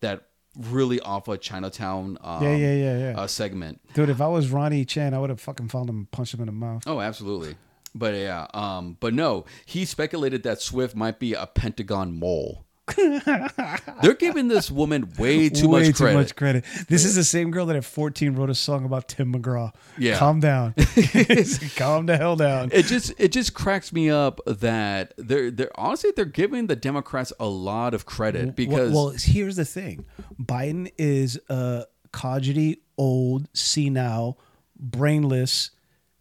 that really awful Chinatown um, Yeah, yeah, yeah, yeah. Uh, segment. Dude, if I was Ronny Chieng, I would have fucking found him and punched him in the mouth. Oh, absolutely. But yeah, um, but no, he speculated that Swift might be a Pentagon mole. They're giving this woman way too Way much credit. too much credit. This is the same girl that at 14 wrote a song about Tim McGraw. Yeah. Calm down. Calm the hell down. It just it just cracks me up that they're they're honestly they're giving the Democrats a lot of credit because well, well, here's the thing: Biden is a codgety, old, senile, brainless,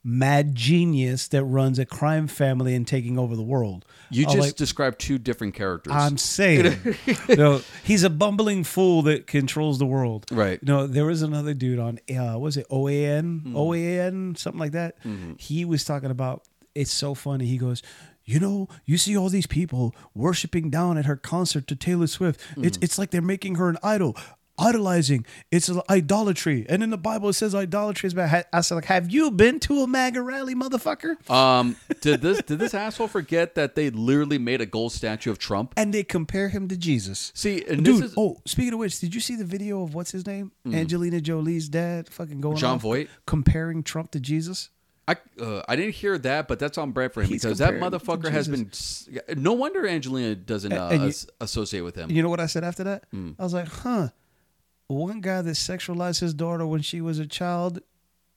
mad genius that runs a crime family and taking over the world. you just like, described two different characters. I'm saying, no, he's a bumbling fool that controls the world. Right. No, there was another dude on, uh, was it OAN, Hmm. OAN, something like that. Mm-hmm. He was talking about. It's so funny. He goes. You know, you see all these people worshiping down at her concert to Taylor Swift. It's Hmm. it's like they're making her an idol, idolizing. It's idolatry, and in the Bible it says idolatry is bad. I said, like, have you been to a MAGA rally, motherfucker? um, did this did this asshole forget that they literally made a gold statue of Trump? and they compare him to Jesus. See, and Dude, is oh, speaking of which, did you see the video of what's his name? Angelina Jolie's dad fucking going Jon Voight? comparing Trump to Jesus? I uh, I didn't hear that, but that's on brand for him He's because that motherfucker has been. No wonder Angelina doesn't uh, you- associate with him. You know what I said after that? Hmm. I was like, huh. One guy that sexualized his daughter when she was a child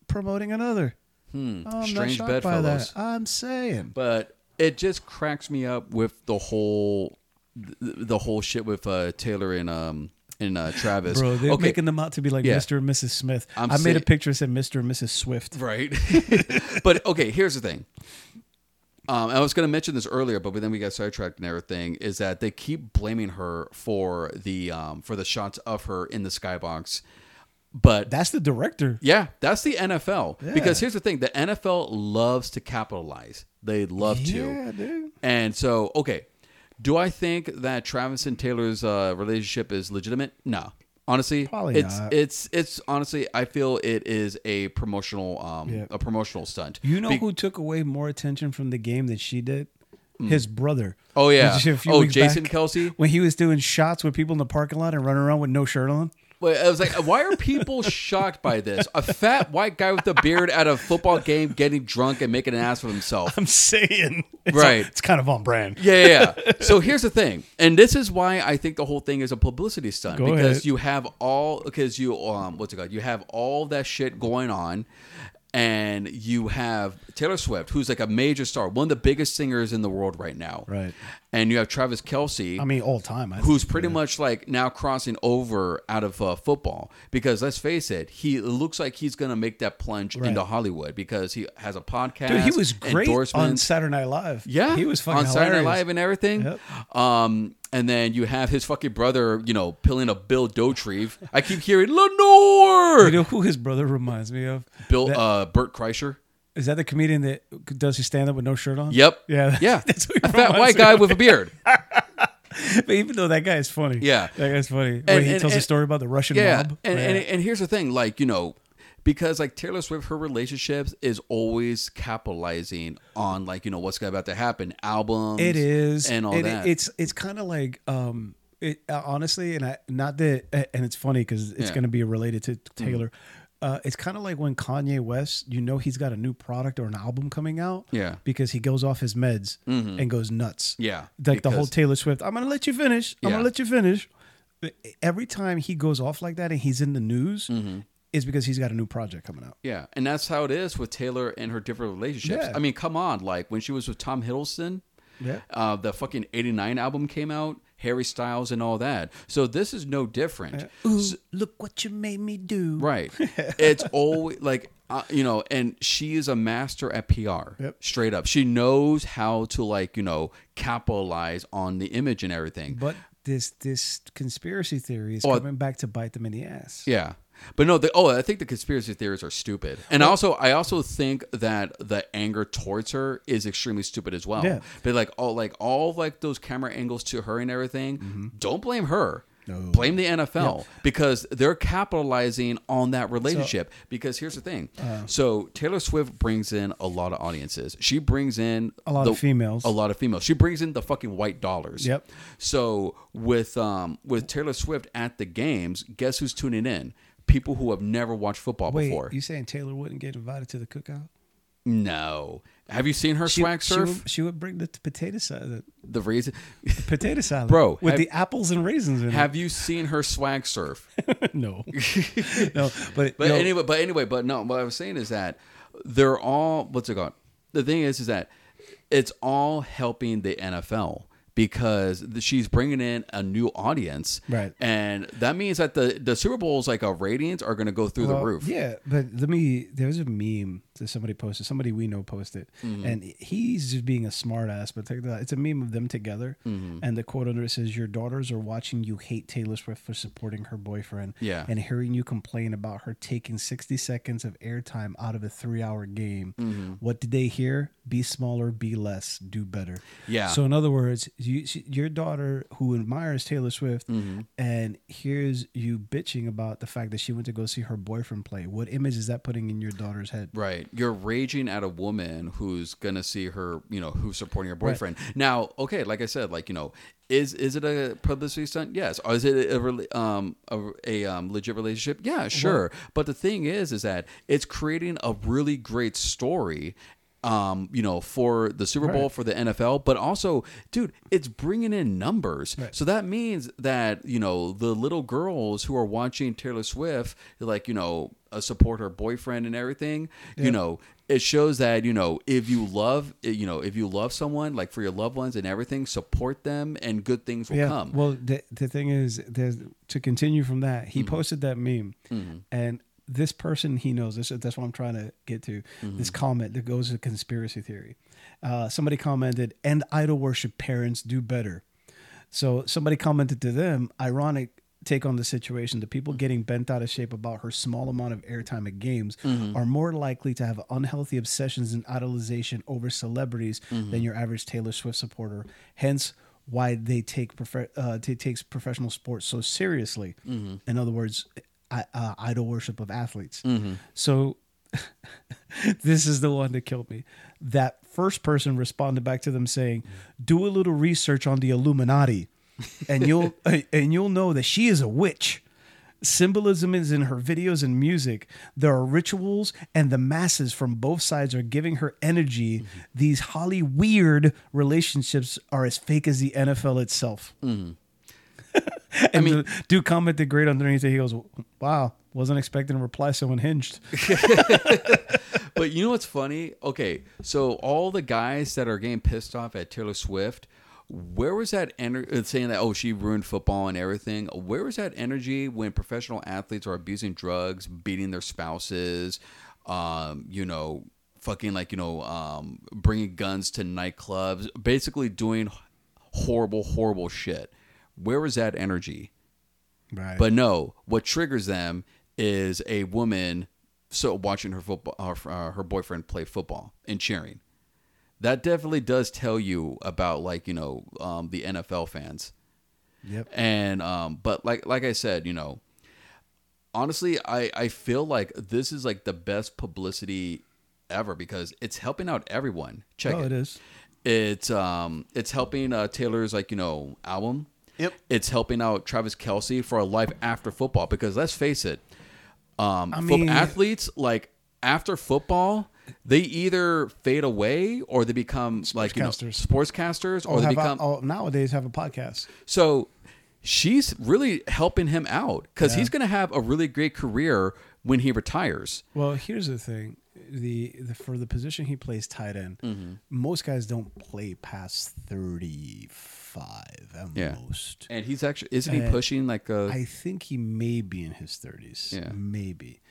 promoting another. Hmm. I'm Strange not shocked by that. I'm saying. but it just cracks me up with the whole the, the whole shit with uh, Taylor and um and uh, Travis. Bro, they're okay, making them out to be like Yeah. Mr. and Mrs. Smith. I'm i made a picture that said Mr. and Mrs. Swift. right? but okay, here's the thing. Um, I was going to mention this earlier, but then we got sidetracked and everything. Is that they keep blaming her for the um, for the shots of her in the skybox but That's the director. yeah, that's the NFL. Yeah. Because here's the thing: the NFL loves to capitalize. They love Yeah, to. dude. And so, okay, do I think that Travis and Taylor's uh, relationship is legitimate? No. Honestly, Probably it's not. it's it's honestly I feel it is a promotional um Yeah. a promotional stunt. You know Be- who took away more attention from the game than she did? His brother. Oh yeah. Which a few Oh, weeks Jason back, Kelce. When he was doing shots with people in the parking lot and running around with no shirt on. I was like, why are people shocked by this? A fat white guy with a beard at a football game getting drunk and making an ass of himself. I'm saying. It's Right. it's kind of on brand. Yeah, yeah, yeah. So here's the thing, and this is why I think the whole thing is a publicity stunt Go because ahead. you have all because you um what's it called? You have all that shit going on, and you have Taylor Swift, who's like a major star, one of the biggest singers in the world right now, Right. And you have Travis Kelce, I mean, all time. I who's think. pretty much like now crossing over out of uh, football because let's face it, he it looks like he's gonna make that plunge Right. into Hollywood because he has a podcast. Dude, he was great on. Saturday Night Live. Yeah, he was fucking on Saturday Night. Live and everything. Yep. Um, and then you have his fucking brother, you know, peeling a Bill Dotrieve. I keep hearing Lenore. You know who his brother reminds me of? Bill, That- uh, Bert Kreischer. Is that the comedian that does his stand up with no shirt on? Yep. Yeah. Yeah. That's a fat white guy with a beard. But even though that guy is funny. Yeah. That guy's funny. when And- he and- tells a story about the Russian yeah. mob. And, Yeah. and and here's the thing, like you know, because like Taylor Swift, her relationships is always capitalizing on like you know what's about to happen, albums. It is, and all It- that. It's it's kind of like um, it uh, honestly, and I not that, and it's funny because it's Yeah. Going to be related to Taylor. Uh, it's kind of like when Kanye West, you know, he's got a new product or an album coming out, Yeah. Mm-hmm. because he goes off his meds and goes nuts, Yeah, like the whole Taylor Swift. I'm gonna let you finish. I'm Yeah. gonna let you finish. Every time he goes off like that and he's in the news, Mm-hmm. is because he's got a new project coming out. Yeah, and that's how it is with Taylor and her different relationships. Yeah. I mean, come on, like when she was with Tom Hiddleston, Yeah. uh, the fucking '89 album came out, Harry Styles and all that. So this is no different, Ooh, S- look what you made me do. right? it's always like uh, you know, and she is a master at PR. Yep. Straight up, she knows how to like you know capitalize on the image and everything. But this this conspiracy theory is Oh, coming back to bite them in the ass. Yeah. But no, the, oh, I think the conspiracy theories are stupid, and also I also think that the anger towards her is extremely stupid as well. Yeah. But like all like all like those camera angles to her and everything, don't blame her. No. Blame the NFL because they're capitalizing on that relationship. because here's the thing: Uh. so Taylor Swift brings in a lot of audiences. She brings in A lot the- of females. A lot of females. She brings in the fucking white dollars. Yep. So with um with Taylor Swift at the games, guess who's tuning in? People who have never watched football Wait, before. you saying Taylor wouldn't get invited to the cookout? no. Have you seen her She, swag she surf? would, she would bring the potato salad, the reason. the potato salad, Bro, with have- the apples and raisins in it. Have you seen her swag surf? no, no, but But yo, anyway, but anyway, but no. What I was saying is that they're all what's it called? The thing is, is that it's all helping the NFL because she's bringing in a new audience, Right. And that means that the the Super Bowl's like uh, ratings are going to go through the roof. Yeah, but let me. There's a meme that somebody posted. Somebody we know posted, Mm-hmm. and he's just being a smart ass. But take that. It's a meme of them together, Mm-hmm. and the quote under it says, "Your daughters are watching you hate Taylor Swift for supporting her boyfriend, Yeah. and hearing you complain about her taking 60 seconds of airtime out of a three-hour game. Mm-hmm. What did they hear? Be smaller, be less, do better. Yeah. So in other words, you, your daughter who admires Taylor Swift Mm-hmm. and hears you bitching about the fact that she went to go see her boyfriend play. What image is that putting in your daughter's head? Right. You're raging at a woman who's gonna see her, you know, who's supporting her boyfriend. Now, okay, like I said, like you know, is is it a publicity stunt? Yes. Or is it a, um a, a um, legit relationship? Yeah, sure. but the thing is, is that it's creating a really great story. Um, you know, for the Super Bowl, Right. for the NFL, but also, dude, it's bringing in numbers. Right. So that means that you know the little girls who are watching Taylor Swift, like you know, support her boyfriend and everything. You know, it shows that you know if you love, you know, if you love someone, like for your loved ones and everything, support them, and good things will yeah. come. Well, the the thing is, there's to continue from that. He Mm-hmm. posted that meme, and this person he knows this. That's what I'm trying to get to. This Mm-hmm. comment that goes to conspiracy theory. Uh, somebody commented, "And idol worship parents do better." So somebody commented to them, ironic take on the situation, the people getting bent out of shape about her small amount of airtime at games are more likely to have unhealthy obsessions and idolization over celebrities than your average Taylor Swift supporter. Hence, why they take prof- uh, t- takes professional sports so seriously. In other words, I, uh, idol worship of athletes. So this is the one that killed me. That first person responded back to them saying, "Do a little research on the Illuminati, and you'll and you'll know that she is a witch." Symbolism is in her videos and music. There are rituals, and the masses from both sides are giving her energy. Mm-hmm. These Holly weird relationships are as fake as the NFL itself. Mm-hmm. and I mean, dude commented great underneath it. He goes, "Wow, wasn't expecting a reply so unhinged." but you know what's funny? Okay, so all the guys that are getting pissed off at Taylor Swift, where was that energy saying that oh she ruined football and everything? Where was that energy when professional athletes are abusing drugs, beating their spouses, um, you know, fucking like you know, um, bringing guns to nightclubs, basically doing horrible, horrible shit. Where was that energy? Right. But no, what triggers them is a woman so watching her football, uh, uh, her boyfriend play football and cheering. That definitely does tell you about like you know um, the NFL fans. Yep. And um, but like like I said, you know, honestly, I I feel like this is like the best publicity ever because it's helping out everyone. Check oh, it. it is. It's um it's helping uh, Taylor's like you know album. Yep. It's helping out Travis Kelce for a life after football because let's face it, um, I mean- athletes like after football they either fade away or they become like you know Sportscasters. sportscasters or Or they become a, oh, nowadays have a podcast. so she's really helping him out because Yeah. he's going to have a really great career when he retires. Well, here's the thing: the, the for the position he plays tight end, mm-hmm. most guys don't play past thirty five at Yeah. most. And he's actually isn't he And pushing like a I think he may be in his thirties. Yeah. maybe.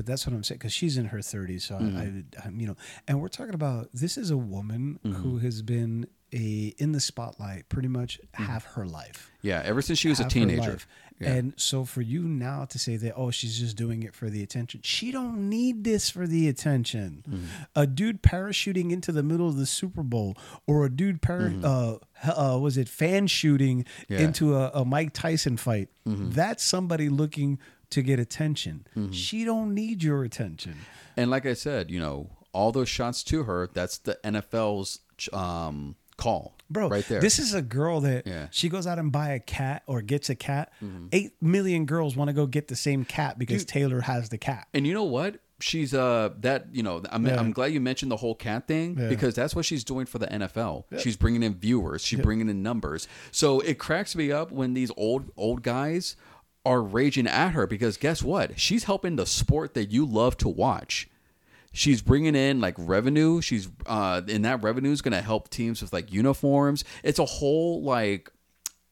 But that's what I'm saying because she's in her 30s. So Mm-hmm. I, I, I'm, you know, and we're talking about this is a woman Mm-hmm. who has been a in the spotlight pretty much half her life. yeah ever since she was a half her teenager. Yeah. And so for you now to say that, oh, she's just doing it for the attention. She don't need this for the attention. Mm-hmm. A dude parachuting into the middle of the Super Bowl, or a dude para, uh, h- uh, was it fan shooting Mm-hmm. Yeah. into a, a Mike Tyson fight? Mm-hmm. That's somebody looking to get attention. She don't need your attention. And like I said, you know, all those shots to her, that's the NFL's um, call. Bro, right there. This is a girl that Yeah. Mm-hmm. she goes out and buy a cat or gets a cat. Eight million girls want to go get the same cat because Dude. Taylor has the cat. And you know what? She's uh that you know I'm, Yeah. I'm glad you mentioned the whole cat thing Yeah. because that's what she's doing for the NFL. She's bringing in viewers. She's bringing in numbers. So it cracks me up when these old old guys are raging at her because guess what? She's helping the sport that you love to watch. She's bringing in like revenue. She's uh and that revenue is going to help teams with like uniforms. It's a whole like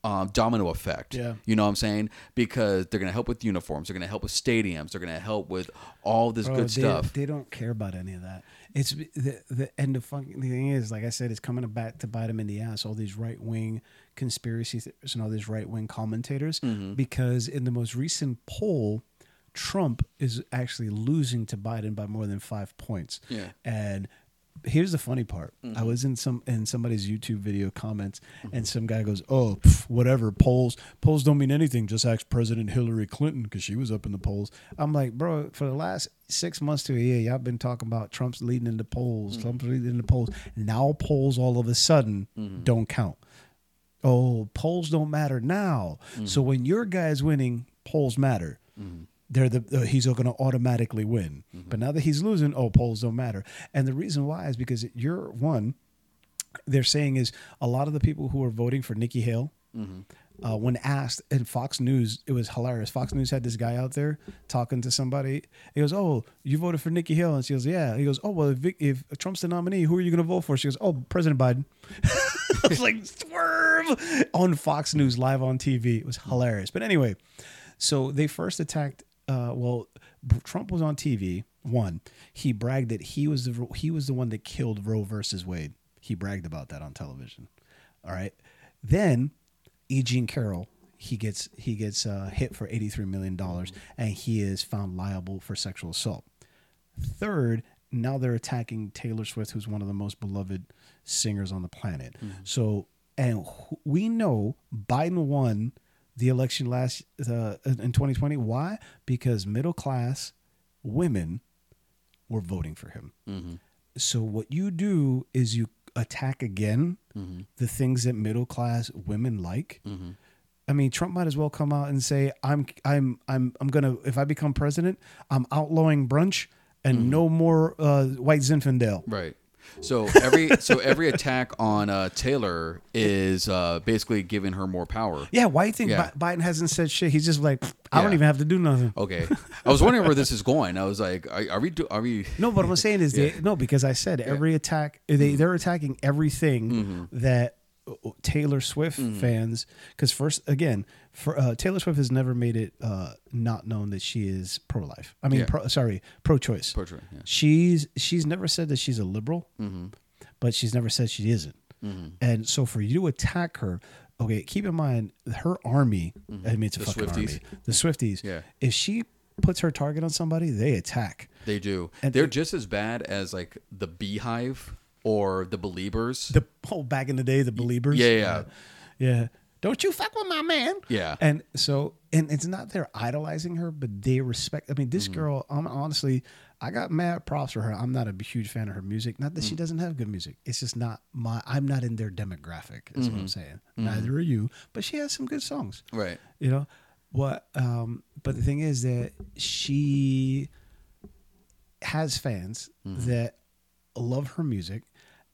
um, domino effect. Yeah. You know what I'm saying? Because they're going to help with uniforms. They're going to help with stadiums. They're going to help with all this Bro, good they, stuff. They don't care about any of that. It's the the and the funny thing is, like I said, it's coming back to bite them in the ass. All these right wing conspiracy theorists and all these right wing commentators, Mm-hmm. because in the most recent poll, Trump is actually losing to Biden by more than five points. Yeah. and. Here's the funny part. Mm-hmm. I was in some in somebody's YouTube video comments, and some guy goes, "Oh, pff, whatever. Polls polls don't mean anything. Just ask President Hillary Clinton because she was up in the polls." I'm like, bro, for the last six months to a year, y'all been talking about Trump's leading in the polls. Mm-hmm. Trump's leading in the polls. Now polls all of a sudden Mm-hmm. don't count. Oh, polls don't matter now. Mm-hmm. So when your guy's winning, polls matter. They're the uh, he's going to automatically win. Mm-hmm. But now that he's losing, oh, polls don't matter. And the reason why is because you're one. They're saying is a lot of the people who are voting for Nikki Haley. Uh, when asked in Fox News, it was hilarious. Fox News had this guy out there talking to somebody. He goes, "Oh, you voted for Nikki Haley," and she goes, "Yeah." He goes, "Oh, well, if, if Trump's the nominee, who are you going to vote for?" She goes, "Oh, President Biden." I was like, "Swerve!" on Fox News live on TV. It was hilarious. But anyway, so they first attacked. Uh, well, Trump was on TV. One, he bragged that he was the he was the one that killed Roe versus Wade. He bragged about that on television. All right. Then E. Jean Carroll, he gets he gets uh, hit for eighty three million dollars, and he is found liable for sexual assault. Third, now they're attacking Taylor Swift, who's one of the most beloved singers on the planet. Mm-hmm. So, and we know Biden won the election last uh, in 2020. Why? Because middle class women were voting for him. Mm-hmm. So what you do is you attack again mm-hmm. the things that middle class women like. I mean, Trump might as well come out and say, "I'm, I'm, I'm, I'm gonna. If I become president, I'm outlawing brunch and no more uh, white Zinfandel." Right. So every so every attack on uh, Taylor is uh, basically giving her more power. Yeah, why do you think Yeah. Bi- Biden hasn't said shit? He's just like, I don't even have to do nothing. Okay, I was wondering where this is going. I was like, are, are we? Do, are we? No, but what I'm saying is, they, no, because I said every attack, they they're attacking everything that uh, Taylor Swift fans. Because first, again, for uh, Taylor Swift has never made it uh, not known that she is pro life. I mean, Yeah. pro, sorry, pro choice. Pro-choice, yeah. She's she's never said that she's a liberal, but she's never said she isn't. And so for you to attack her. Okay, keep in mind her army. I mean, it's a The fucking Swifties. army. The Swifties. Yeah. If she puts her target on somebody, they attack. They do. And- They're just as bad as like the BeyHive or the Beliebers. the whole back in the day, the believers. Yeah, yeah. yeah. Don't you fuck with my man. Yeah. And so, and it's not they're idolizing her, but they respect. I mean, Mm-hmm. this girl. I'm honestly, I got mad props for her. I'm not a huge fan of her music. Not that Mm. she doesn't have good music. It's just not my. I'm not in their demographic. Is Mm-hmm. what I'm saying. Neither are you. But she has some good songs. Right. You know what? Um, but the thing is that she has fans Mm-hmm. that love her music,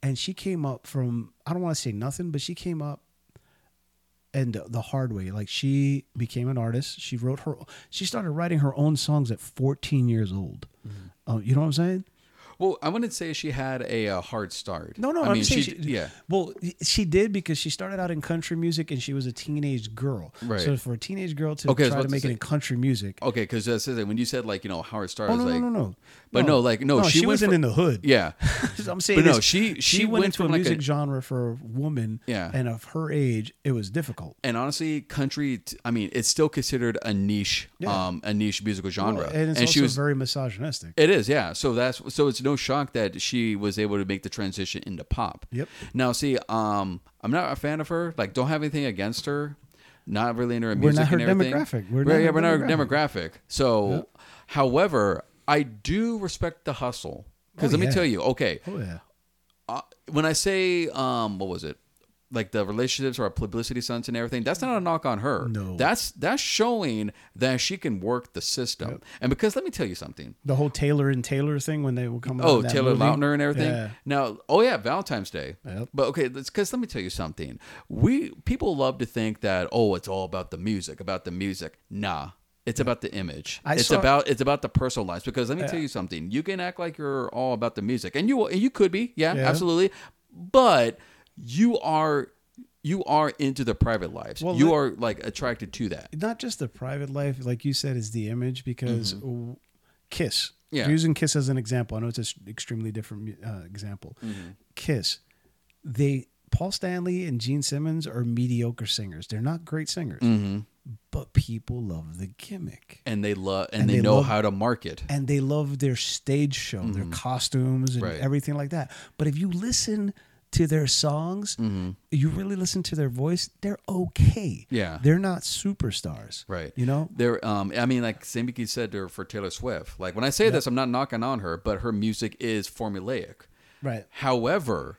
and she came up from I don't want to say nothing, but she came up and the hard way. Like she became an artist. She wrote her. She started writing her own songs at 14 years old. Mm-hmm. Uh, you know what I'm saying? Well, I wouldn't say she had a, uh hard start. No, no. I I'm mean, saying she, she, yeah. Well, she did because she started out in country music and she was a teenage girl. Right. So for a teenage girl to Okay, try to to make it in country music. Okay, because when you said like you know hard start, Oh no, was no, like, no, no. But no, like, no, she she, wasn't for- in the hood. yeah, I'm saying But no, is she- she went, went into a like a- music genre for a woman. Yeah. and of her age, it was difficult. and honestly, country. I mean, it's still considered a niche, Yeah. um, a niche musical genre, and it's also she was. very misogynistic. it is, yeah. So that's so it's no shock that she was able to make the transition into pop. Yep. Now, see, um, I'm not a fan of her. Like, don't have anything against her. Not really into her We're music not her and everything. demographic. We're Right, not yeah, we're not her demographic. demographic. So, however, I do respect the hustle because Oh, let me tell you, okay, oh yeah, uh, when I say um, what was it? Like the relationships or publicity stunts and everything, that's not a knock on her. No. That's that's showing that she can work the system. And because let me tell you something. the whole Taylor and Taylor thing when they were coming. out Oh, Taylor movie. Lautner and everything. Yeah. Now, oh yeah, Valentine's Day. Yep. But okay, because let me tell you something. We people love to think that oh, it's all about the music, about the music. Nah, it's about the image. I it's saw- about it's about the personal lives. Because let me tell you something. You can act like you're all about the music, and you and you could be, yeah, Yeah. absolutely. But you are you are into the private lives. Well, you let- are like attracted to that. Not just the private life, like you said, is the image because Kiss. Mm-hmm. Yeah. Using Kiss as an example, I know it's an extremely different uh, example. Mm-hmm. Kiss, they Paul Stanley and Gene Simmons are mediocre singers. They're not great singers, Mm-hmm. but people love the gimmick. And they love and, And they, they know love- how to market. and they love their stage show, their costumes, and Mm-hmm. Right. everything like that. But if you listen to their songs, Mm-hmm. you really listen to their voice, they're okay. Yeah. they're not superstars, Right. You know, There, um, I mean, like same Mickey said there for Taylor Swift. Like when I say this, I'm not knocking on her, but her music is formulaic. right? However,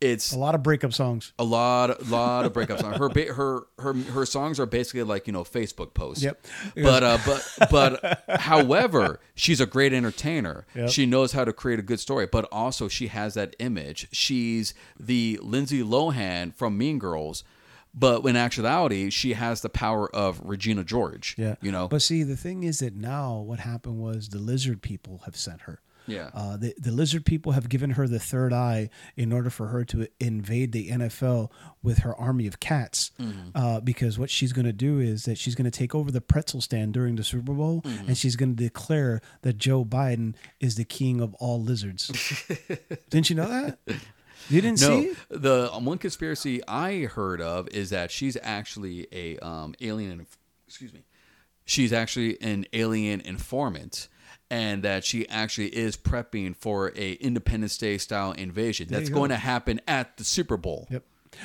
it's A lot of breakup songs. a lot, lot of breakup songs. her. Ba- her, her, her songs are basically like you know Facebook posts. Yep. But uh, but but however, she's a great entertainer. Yep. She knows how to create a good story, but also she has that image. She's the Lindsay Lohan from Mean Girls. But in actuality, she has the power of Regina George. Yeah, you know. But see, the thing is that now what happened was the lizard people have sent her. Yeah. Uh, the, the lizard people have given her the third eye in order for her to invade the NFL with her army of cats. Mm-hmm. Uh, because what she's going to do is that she's going to take over the pretzel stand during the Super Bowl Mm-hmm. and she's going to declare that Joe Biden is the king of all lizards. Didn't you know that? You didn't no, see it? the um, one conspiracy I heard of is that she's actually a um, alien. Excuse me. She's actually an alien informant, and that she actually is prepping for a Independence Day style invasion that's you going go. to happen at the Super Bowl. Yep.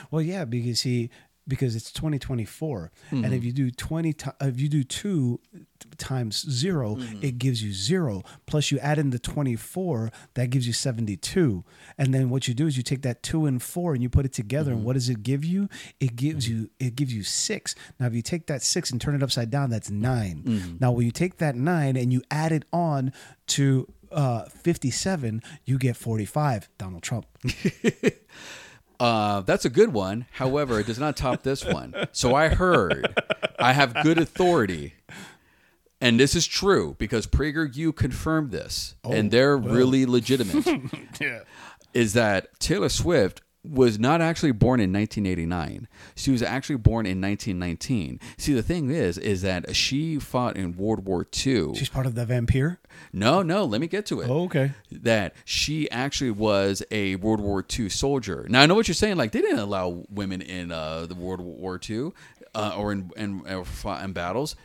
Well, yeah, because he because it's 2024, and Mm-hmm. if you do 20, ti- if you do two times 0 Mm-hmm. it gives you zero. Plus, you add in the 24, that gives you 72. And then what you do is you take that two and four and you put it together, Mm-hmm. and what does it give you? It gives you it gives you six. Now, if you take that six and turn it upside down, that's 9 Mm-hmm. Now, when you take that nine and you add it on to uh, 57, you get 45. Donald Trump. Uh, that's a good one. However, it does not top this one. So I heard, I have good authority, and this is true because PragerU confirmed this, and they're really legitimate. Yeah. Is that Taylor Swift was not actually born in 1989. She was actually born in 1919. See, the thing is, is that she fought in World War II. She's part of the vampire. No, no, let me get to it. Oh, okay. That she actually was a World War II soldier. Now I know what you're saying. Like they didn't allow women in uh, the World War II uh, or in, in, or fought in battles.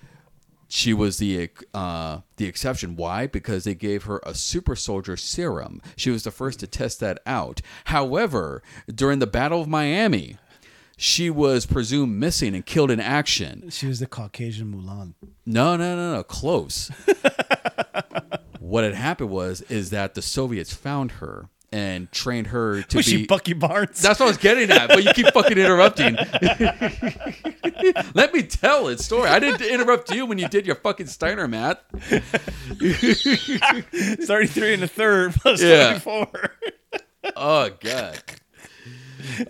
She was the uh, the exception. Why? Because they gave her a super soldier serum. She was the first to test that out. However, during the Battle of Miami, she was presumed missing and killed in action. She was the Caucasian Mulan. No, no, no, no. Close. what had happened was is that the Soviets found her and trained her to Was be. she Bucky Barnes? That's what I was getting at, but you keep fucking interrupting. Let me tell its story. I didn't interrupt you when you did your fucking Steiner math. 33 and a third plus Yeah. 24. Oh god.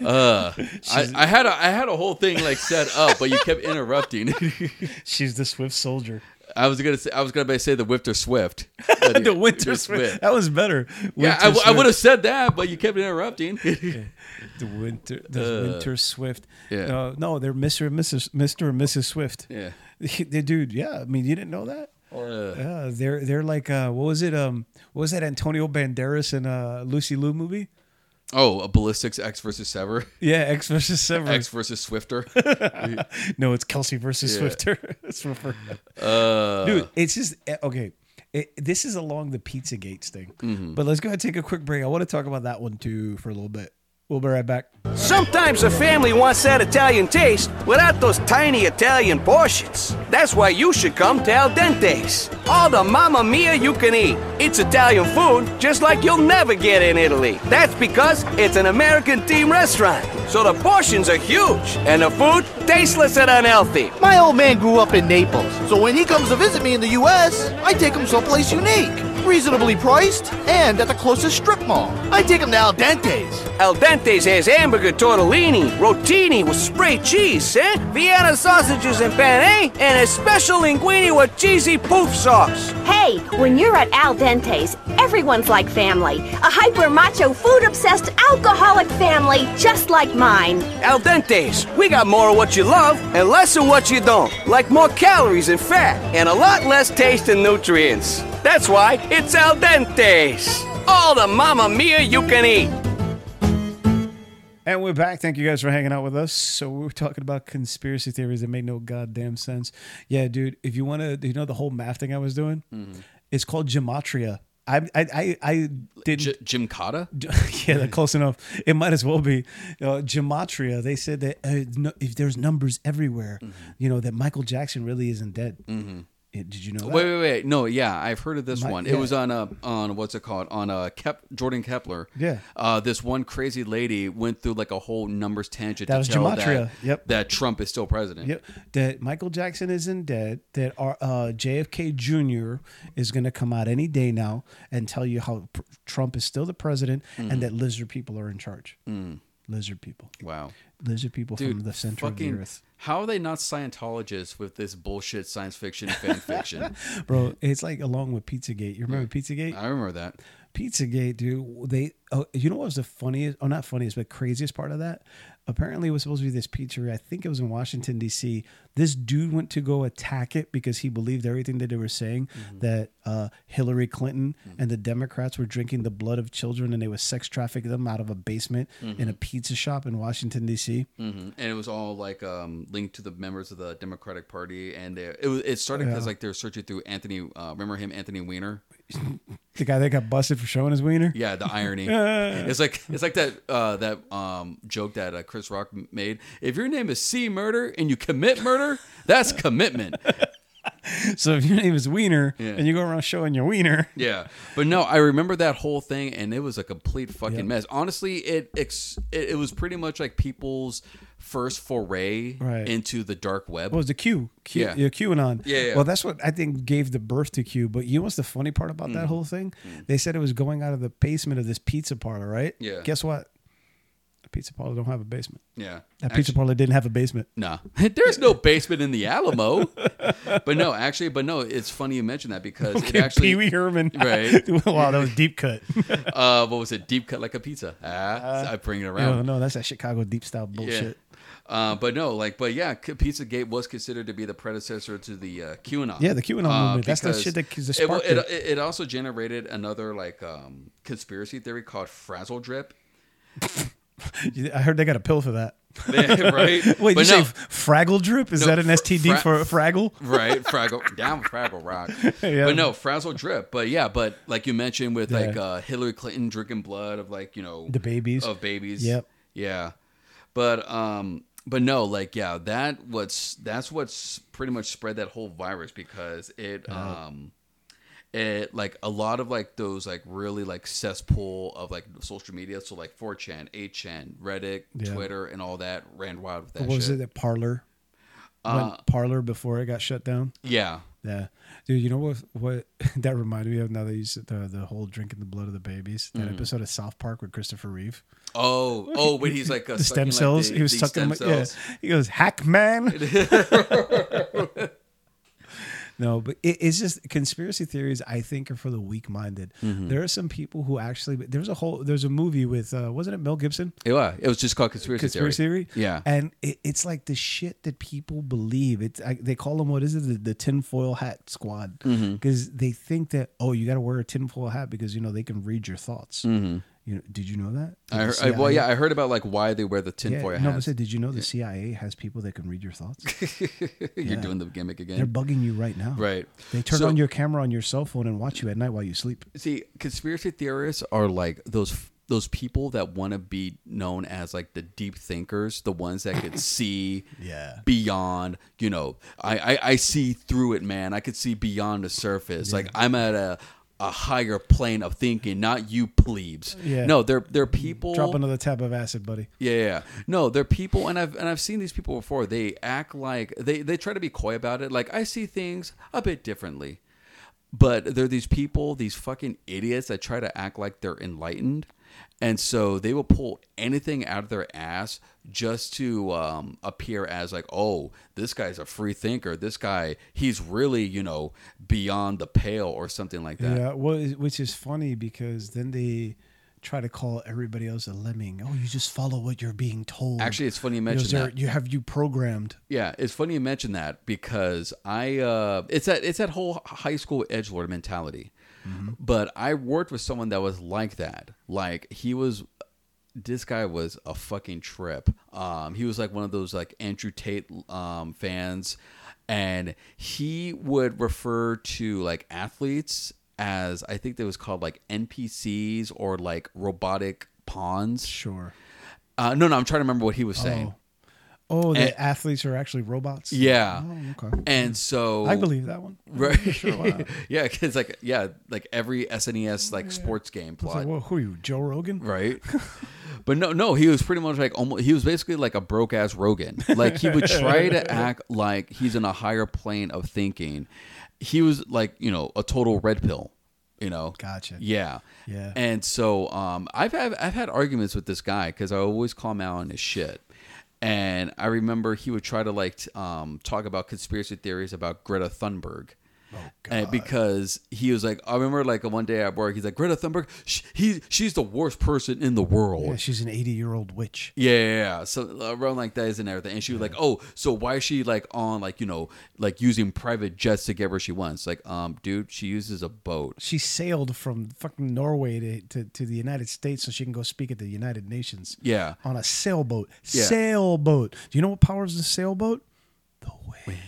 Uh, I, I had a I had a whole thing like set up, but you kept interrupting. She's the Swift soldier. I was gonna say I was gonna say the Wifter Swift. the Winter Swift. That was better. Yeah, Winter I, w- I would have said that, but you kept interrupting. The Winter, the Winter Swift. Uh, yeah. Uh, no, they're Mr. and Mrs. Mr. and Mrs. Swift. yeah. They- Dude, yeah. I mean, you didn't know that? Uh, Yeah, they're they're like uh, what was it? Um, what was that Antonio Banderas in uh Lucy Liu movie? Oh, a ballistics Ecks versus Sever. Yeah, X versus Sever. X versus Swifter. no, it's Kelce versus Yeah. Swifter. Swiffer. Uh, Dude, it's just eh, okay. It, this is along the Pizza Gates thing, Mm-hmm. but let's go ahead and take a quick break. I want to talk about that one too for a little bit. We'll be right back. Sometimes a family wants that Italian taste without those tiny Italian portions. That's why you should come to Al Dente's. All the mamma mia you can eat. It's Italian food just like you'll never get in Italy. That's because it's an American themed restaurant. So the portions are huge and the food tasteless and unhealthy. My old man grew up in Naples, so when he comes to visit me in the U.S., I take him someplace unique, reasonably priced, and at the closest strip mall. I take him to Al Dente's. Al Dente's has hamburger tortellini, rotini with spray cheese, eh? Vienna sausages and penne, and a special linguine with cheesy poof sauce. Hey, when you're at Al Dente's, everyone's like family. A hyper macho, food obsessed, alcoholic family just like mine. Al Dente's, we got more of what you love and less of what you don't. Like more calories and fat, and a lot less taste and nutrients. That's why it's Al Dente's. All the mamma mia you can eat. And we're back. Thank you guys for hanging out with us. So we were talking about conspiracy theories that made no goddamn sense. Yeah, dude. If you want to, you know the whole math thing I was doing. Mm-hmm. It's called gematria. I I I, I didn't. J- Jim Cotta? yeah, that close enough. It might as well be uh, gematria. They said that uh, no, if there's numbers everywhere, Mm-hmm. you know that Michael Jackson really isn't dead. It- did you know that? Wait, wait, wait. No, yeah, I've heard of this My- one. yeah. It was on a on what's it called? On a Kep Jordan Klepper. Yeah. Uh this one crazy lady went through like a whole numbers tangent That to was gematria. that Yep. that Trump is still president. Yep. That Michael Jackson isn't dead. That our, uh, JFK Jr. is going to come out any day now and tell you how pr- Trump is still the president Mm-hmm. and that lizard people are in charge. Lizard people. Wow. Lizard people from the center of fucking the earth. how are they not Scientologists with this bullshit science fiction fan fiction? Bro, it's like along with Pizzagate. You remember Pizzagate? I remember that. Pizzagate, dude. They, oh, you know what was the funniest? Oh, not funniest, but craziest part of that. Apparently, it was supposed to be this pizzeria. I think it was in Washington D.C. This dude went to go attack it because he believed everything that they were saying that uh, Hillary Clinton and the Democrats were drinking the blood of children and they were sex trafficking them out of a basement in a pizza shop in Washington D.C. hmm And it was all like um, linked to the members of the Democratic Party, and they, it was it started because Yeah. like they were searching through Anthony. Uh, remember him, Anthony Weiner? The guy that got busted for showing his wiener. Yeah, the irony. it's like it's like that uh, that um, joke that uh, Chris Rock made. If your name is C Murder and you commit murder, that's commitment. So if your name is Wiener Yeah. and you go around showing your wiener, Yeah, but no, I remember that whole thing, and it was a complete fucking mess. Honestly, it, ex- it it was pretty much like people's first foray Right. into the dark web. what was the Q? Q Yeah. yeah. QAnon. Yeah, yeah. Well, that's what I think gave the birth to Q. But you know what's the funny part about Mm. that whole thing? They said it was going out of the basement of this pizza parlor, right? Yeah. Guess what? Pizza parlor don't have a basement. yeah, That pizza parlor didn't have a basement. No, there's no basement in the Alamo. but no, actually, but no, it's funny you mentioned that because it actually, Pee Wee Herman. Right. wow, that was deep cut. uh, what was it? Deep cut like a pizza. Ah, I bring it around. no, no, that's that Chicago deep style bullshit. Uh, but no, like, but yeah, K- Pizzagate was considered to be the predecessor to the uh, QAnon. Yeah, the QAnon Uh, movement. That's the shit that- sparked it, it. it. It also generated another like um, conspiracy theory called Frazzle Drip. I heard they got a pill for that. right? Wait, but you no, say Fraggle drip? Is No, that an STD fra- for Fraggle? right? Fraggle down, Fraggle Rock. Yeah. But no, Frazzle Drip. But yeah, but like you mentioned with like uh, Hillary Clinton drinking blood of like you know The babies. of babies. Yep. Yeah, but um, but no, like yeah, that what's that's what's pretty much spread that whole virus because it um. It like a lot of like those like really like cesspool of like social media, so like 4chan, 8chan, Reddit, Yeah. Twitter, and all that ran wild with that What was it? That Parler? Uh, Parler before it got shut down? Yeah, Yeah, dude. You know what? What that reminded me of now that you said the the whole drinking the blood of the babies. Mm-hmm. That episode of South Park with Christopher Reeve. Oh, oh, when he's like uh, the stem like, cells. the- he was sucking. them- Yeah. He goes, "Hack man." no, but it, it's just conspiracy theories. I think are for the weak-minded. Mm-hmm. There are some people who actually. There's a whole. There's a movie with. Uh, wasn't it Mel Gibson? Yeah, it was just called conspiracy, conspiracy theory. theory. Yeah. and it, it's like the shit that people believe. It's I, they call them what is it the, the tinfoil hat squad Mm-hmm. because they think that oh you got to wear a tinfoil hat because you know they can read your thoughts. You know, did you know that? I, the I, well, yeah, I heard about like why they wear the yeah, tinfoil no, but hats. said, did you know the CIA has people that can read your thoughts? You're doing the gimmick again. They're bugging you right now. Right. They turn So- on your camera on your cell phone and watch you at night while you sleep. See, conspiracy theorists are like those those people that want to be known as like the deep thinkers, the ones that could see Yeah. beyond. You know, I, I I see through it, man. I could see beyond the surface. Like I'm at a a higher plane of thinking, not you plebes. Yeah. No, they're they're people. Drop another tab of acid, buddy. Yeah, yeah, yeah. No, they're people, and I've and I've seen these people before. They act like they they try to be coy about it. Like I see things a bit differently, but they're these people, these fucking idiots that try to act like they're enlightened, and so they will pull anything out of their ass just to um, appear as like, oh, this guy's a free thinker. This guy, he's really you know beyond the pale or something like that. Yeah, well, which is funny because then they try to call everybody else a lemming. Oh, you just follow what you're being told. Actually, it's funny you You know, mentioned that. You have you programmed. Yeah, it's funny you mention that because I uh it's that it's that whole high school edge lord mentality. But I worked with someone that was like that. Like he was this guy was a fucking trip. Um he was like one of those like Andrew Tate um fans and he would refer to like athletes as I think that was called like NPCs or like robotic pawns. Sure. Uh, no, no, I'm trying to remember what he was saying. Oh, the And- athletes are actually robots. Yeah. Oh, okay. And so I believe that one. Right. Sure, yeah, because like yeah, like every SNES like sports game It's like, plot. well, who are you, Joe Rogan? Right. but no, no, he was pretty much like almost. He was basically like a broke ass Rogan. Like he would try to act like he's in a higher plane of thinking. He was like you know a total red pill. You know. Gotcha. Yeah. Yeah. And so um, I've had I've had arguments with this guy because I always call him out on his shit. And I remember he would try to like um, talk about conspiracy theories about Greta Thunberg. And because he was like, I remember like one day at work, he's like, Greta Thunberg, she, he, she's the worst person in the world. Yeah, she's an 80 year old witch. Yeah, yeah, yeah. So around like that and everything. And she was like, "Oh, so why is she like on like you know like using private jets to get where she wants?" Like, um, dude, she uses a boat. She sailed from fucking Norway to, to, to the United States so she can go speak at the United Nations. Yeah. On a sailboat. Yeah. Sailboat. Do you know what powers the sailboat? The wind.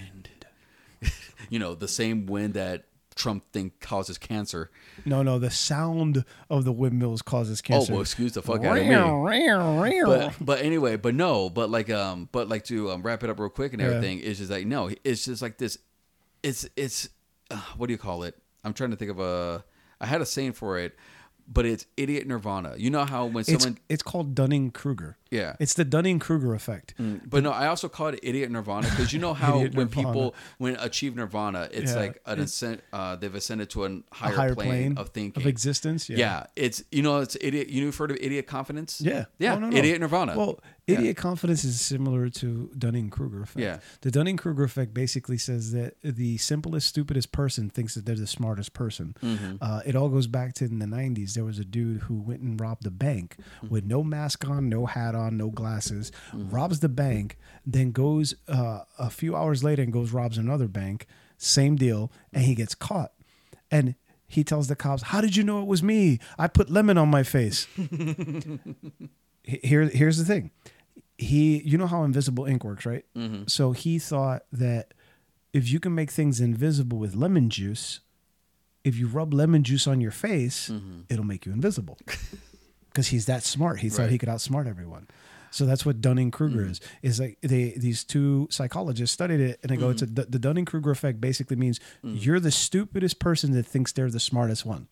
You know, the same wind that Trump think causes cancer. No, no, the sound of the windmills causes cancer. Oh, well, excuse the fuck out of me. But but anyway, but no, but like um, but like to um, wrap it up real quick and Yeah. everything. It's just like no, it's just like this. It's it's uh, what do you call it? I'm trying to think of a. I had a saying for it, but it's idiot nirvana. You know how when someone it's called Dunning Kruger. Yeah. It's the Dunning Kruger effect. But no, I also call it idiot nirvana because you know how when people when achieve nirvana, it's Yeah. like an ascent. Uh, they've ascended to an A higher, higher plane, plane of thinking of existence. Yeah. Yeah. it's you know it's idiot. You've heard of idiot confidence? Yeah. yeah, no, no. idiot nirvana. Well, Yeah. idiot confidence is similar to Dunning Kruger effect. Yeah. The Dunning Kruger effect basically says that the simplest, stupidest person thinks that they're the smartest person. Mm-hmm. Uh, it all goes back to in the 90s. There was a dude who went and robbed a bank Mm-hmm. with no mask on, no hat on, no glasses, robs the bank, then goes uh, a few hours later and goes robs another bank. Same deal. And he gets caught. And he tells the cops, How did you know it was me? I put lemon on my face here here's the thing. He you know how invisible ink works right? Mm-hmm. so he thought that if you can make things invisible with lemon juice if you rub lemon juice on your face it'll make you invisible. Because he's that smart. He thought he could outsmart everyone so that's what Dunning Kruger is. Is like they these two psychologists studied it, and they go, "It's a, the Dunning Kruger effect. Basically means you're the stupidest person that thinks they're the smartest one.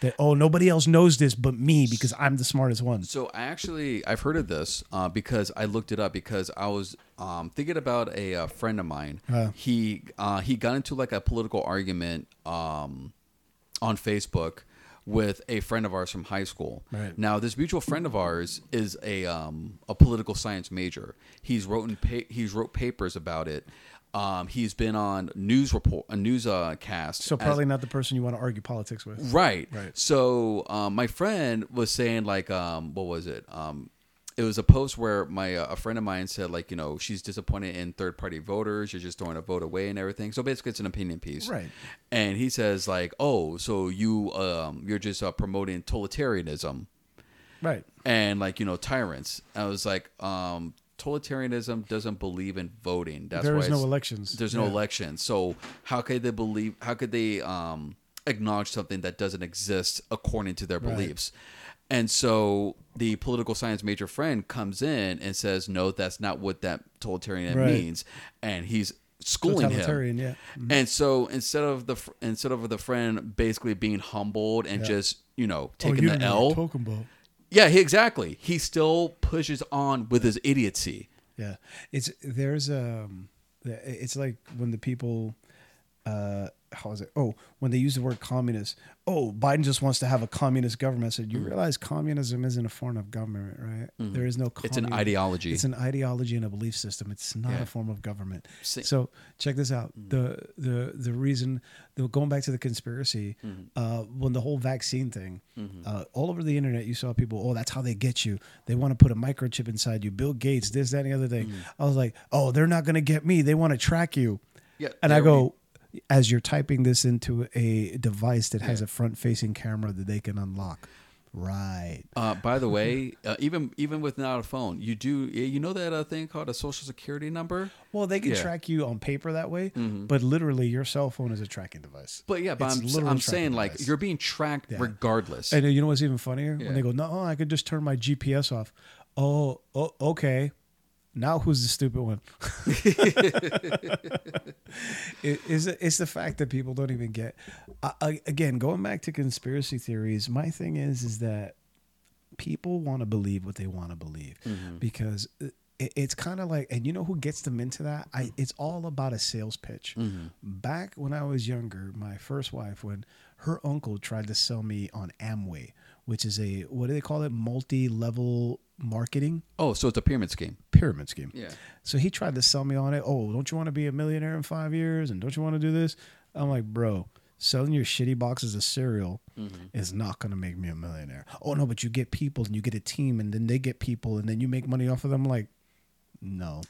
That oh nobody else knows this but me because I'm the smartest one. So I actually I've heard of this uh, because I looked it up because I was um, thinking about a, uh friend of mine. Uh. he uh, he got into like a political argument um, on Facebook with a friend of ours from high school. Right. Now this mutual friend of ours is a um, a political science major. He's wrote pa- he's wrote papers about it. Um, he's been on news report a news uh, cast. So as- probably not the person you want to argue politics with. Right. Right. So um, my friend was saying like, um, what was it? Um, it was a post where my uh, a friend of mine said like, you know, she's disappointed in third party voters. You're just throwing a vote away and everything. So basically, it's an opinion piece. Right. And he says like, oh, so you um, you're just uh, promoting totalitarianism Right. and like you know tyrants. I was like, um, totalitarianism doesn't believe in voting. That's There why is no elections. There's no Yeah. election. So how could they believe? How could they um, acknowledge something that doesn't exist according to their Right. beliefs? And so the political science major friend comes in and says, "No, that's not what that totalitarian Right. means," and he's schooling him. Yeah. Mhm. And so instead of the instead of the friend basically being humbled and Yeah. just you know Oh, taking you the don't know what L, yeah, he, exactly. He still pushes on with his idiocy. Yeah, it's there's um, it's like when the people, uh, how is it? Oh, when they use the word communist. Oh, Biden just wants to have a communist government. I said, you realize communism isn't a form of government, right? There is no. Mm-hmm. It's an ideology. It's an ideology and a belief system. It's not Yeah. a form of government. See- So check this out. The the the reason the, going back to the conspiracy, uh, when the whole vaccine thing, uh, all over the internet, you saw people. Oh, that's how they get you. They want to put a microchip inside you. Bill Gates, this, that, and the other thing. I was like, oh, they're not going to get me. They want to track you. Yeah, And I go, as you're typing this into a device that has a front-facing camera that they can unlock. Right. Uh, by the way, uh, even even without a phone, you do you know that uh, thing called a social security number? Well, they can Yeah. Mm-hmm. track you on paper that way, but literally your cell phone is a tracking device. But yeah, but It's I'm, I'm saying like you're being tracked Yeah. regardless. And uh, you know what's even funnier? Yeah. When they go, no, I could just turn my GPS off. Oh, oh okay. Now who's the stupid one? it, it's, it's the fact that people don't even get. I, I, again, going back to conspiracy theories, my thing is is that people want to believe what they want to believe mm-hmm. because it, it's kind of like, and you know who gets them into that? I. It's all about a sales pitch. Mm-hmm. Back when I was younger, my first wife, when her uncle tried to sell me on Amway, which is a what do they call it? Multi-level marketing oh, so it's a pyramid scheme. pyramid scheme. Yeah. So he tried to sell me on it. Oh, don't you want to be a millionaire in five years? And don't you want to do this? I'm like, bro, selling your shitty boxes of cereal Mm-hmm. is not gonna make me a millionaire. Oh no, but you get people and you get a team and then they get people and then you make money off of them. Like, no,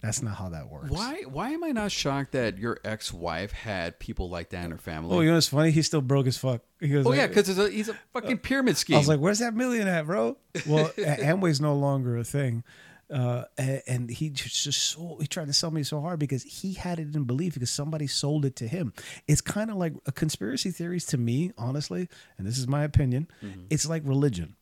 that's not how that works. Why why am I not shocked that your ex wife had people like that in her family? Oh, you know what's funny? He's still broke as fuck. He goes, Oh, yeah, like- because he's a fucking pyramid scheme. I was like, "Where's that million at, bro?" Well, Amway's no longer a thing, uh, and he just, just so he tried to sell me so hard because he had it in belief because somebody sold it to him. It's kind of like a conspiracy theories to me, honestly, and this is my opinion. It's like religion.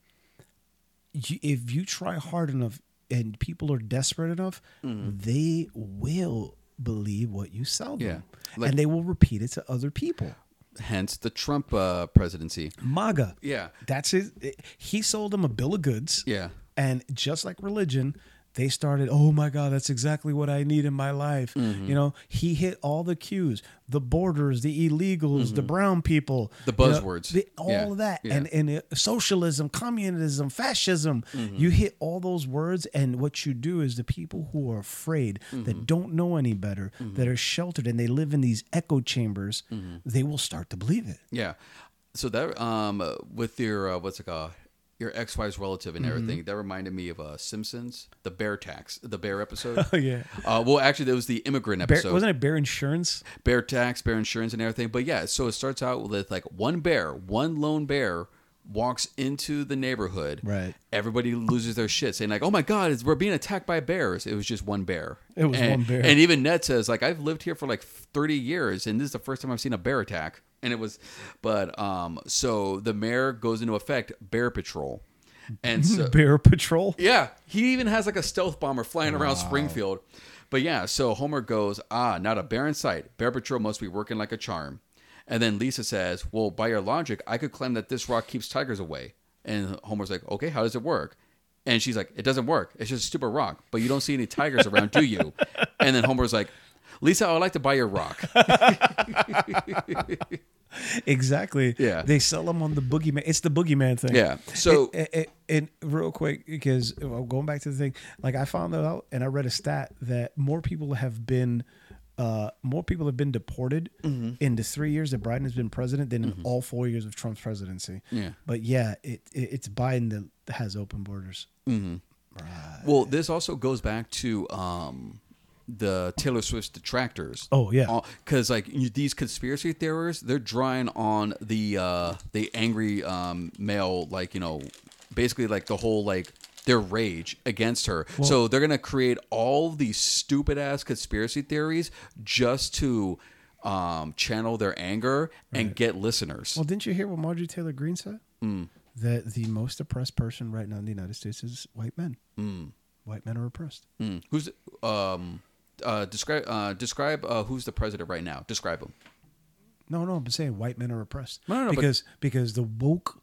You, if you try hard enough and people are desperate enough, they will believe what you sell them, Yeah. Like- and they will repeat it to other people. hence the Trump uh, presidency. MAGA. Yeah. That's his. He sold them a bill of goods. Yeah. And just like religion, they started, oh my God, that's exactly what I need in my life. Mm-hmm. You know, he hit all the cues the borders, the illegals, the brown people, Mm-hmm. The you know, buzzwords. the- all Yeah, of that. yeah. And, and uh, socialism, communism, fascism. Mm-hmm. You hit all those words. And what you do is the people who are afraid, Mm-hmm. that don't know any better, that are sheltered, and they live in these echo chambers, Mm-hmm. they will start to believe it. Yeah. So that um with your uh, what's it called? Your ex-wife's relative and Mm-hmm. everything. That reminded me of uh, Simpsons, the bear tax, the bear episode. Oh, yeah. Uh, well, actually, that was the immigrant Bear, episode. wasn't it Bear Insurance? bear tax, bear insurance, and everything. But yeah, so it starts out with like one bear, one lone bear walks into the neighborhood. Right. Everybody loses their shit, saying like, "Oh my god, it's, we're being attacked by bears." It was just one bear. It was And- one bear. And even Ned says like, "I've lived here for like thirty years, and this is the first time I've seen a bear attack." And it was, but um, so the mayor goes into effect, bear patrol, and so Bear Patrol. yeah, he even has like a stealth bomber flying around Springfield. But yeah, so Homer goes, ah, not a bear in sight. Bear Patrol must be working like a charm. And then Lisa says, well, by your logic, I could claim that this rock keeps tigers away. And Homer's like, okay, how does it work? And she's like, it doesn't work. It's just a stupid rock. But you don't see any tigers around, do you? And then Homer's like, Lisa, I would like to buy your rock. Exactly. Yeah. They sell them on the boogeyman. It's the boogeyman thing. Yeah. So- and, and- and real quick, because well, going back to the thing, like I found out and I read a stat that more people have been. Uh, more people have been deported Mm-hmm. in the three years that Biden has been president than in all four years of Trump's presidency. Yeah. But yeah, it, it it's Biden that has open borders. Well, this also goes back to um, the Taylor Swift detractors. Oh, yeah. because like you, these conspiracy theorists, they're drawing on the uh, the angry um, male, like you know, basically like the whole like their rage against her. so they're gonna create all these stupid ass conspiracy theories just to um, channel their anger and get listeners. Well, didn't you hear what Marjorie Taylor Greene said? Mm. That the most oppressed person right now in the United States is white men. Mm. White men are oppressed. Hmm. Who's um, uh, describe uh, describe uh, who's the president right now? Describe him. No, no, I'm saying white men are oppressed. No, no, no, because because the woke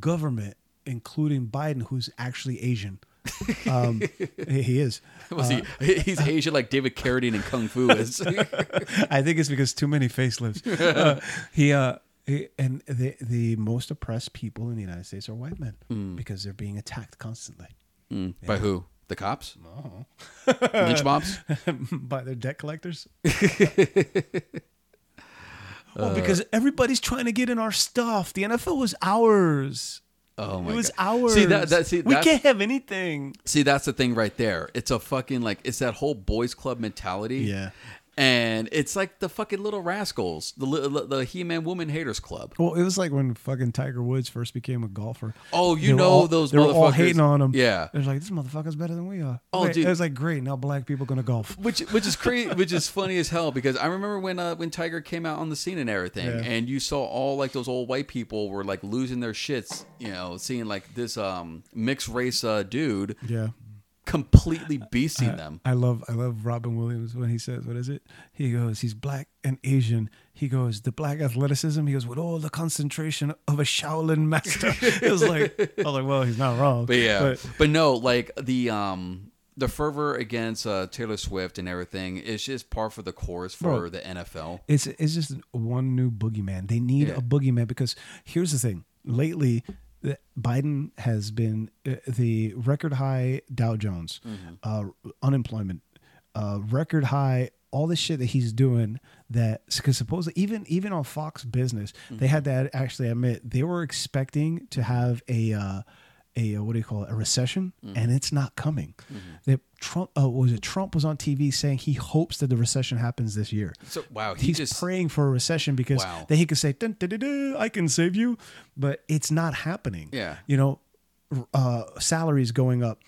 government, including Biden, who's actually Asian, um, he is. Was Uh, he? He's Asian like David Carradine in Kung Fu is. I think it's because too many facelifts. Uh, he uh, he, and the the most oppressed people in the United States are white men Hmm. because they're being attacked constantly By who? The cops? Lynch mobs? by their debt collectors. Uh, well, because everybody's trying to get in our stuff. The NFL was ours. Oh my it was god! ours. See that? That see we can't have anything. see that's the thing right there. It's a fucking like it's that whole boys club mentality. Yeah. And it's like the fucking little rascals, the the He Man Woman Haters Club. Well, it was like when fucking Tiger Woods first became a golfer. Oh, you They know all- those They were all hating on him. Yeah. They're like, this motherfucker's better than we are. Oh, Wait, dude. It was like, great. Now black people gonna golf. which which is crazy, which is funny as hell because I remember when uh, when Tiger came out on the scene and everything, Yeah. and you saw all like those old white people were like losing their shits, you know, seeing like this um mixed race uh, dude Yeah. Completely beasting them. I love I love Robin Williams when he says, "What is it?" He goes, "He's black and Asian." He goes, "The black athleticism." He goes, "With all the concentration of a Shaolin master." it was like I was like, "Well, he's not wrong." But yeah, but, but, no, like the um the fervor against uh, Taylor Swift and everything is just par for the course for Bro. the NFL. it's it's just one new boogeyman. They need Yeah. a boogeyman because here's the thing. Lately, Biden has been uh, the record high Dow Jones, Mm-hmm. uh, unemployment, uh, record high all this shit that he's doing that because supposedly even even on Fox Business they had to actually admit they were expecting to have a uh, a what do you call it a recession and it's not coming. That Trump uh, was it Trump was on TV saying he hopes that the recession happens this year. So wow, he He's just praying for a recession because Wow. then he could say dun, dun, dun, I can save you, but it's not happening. Yeah. you know, uh, salaries going up,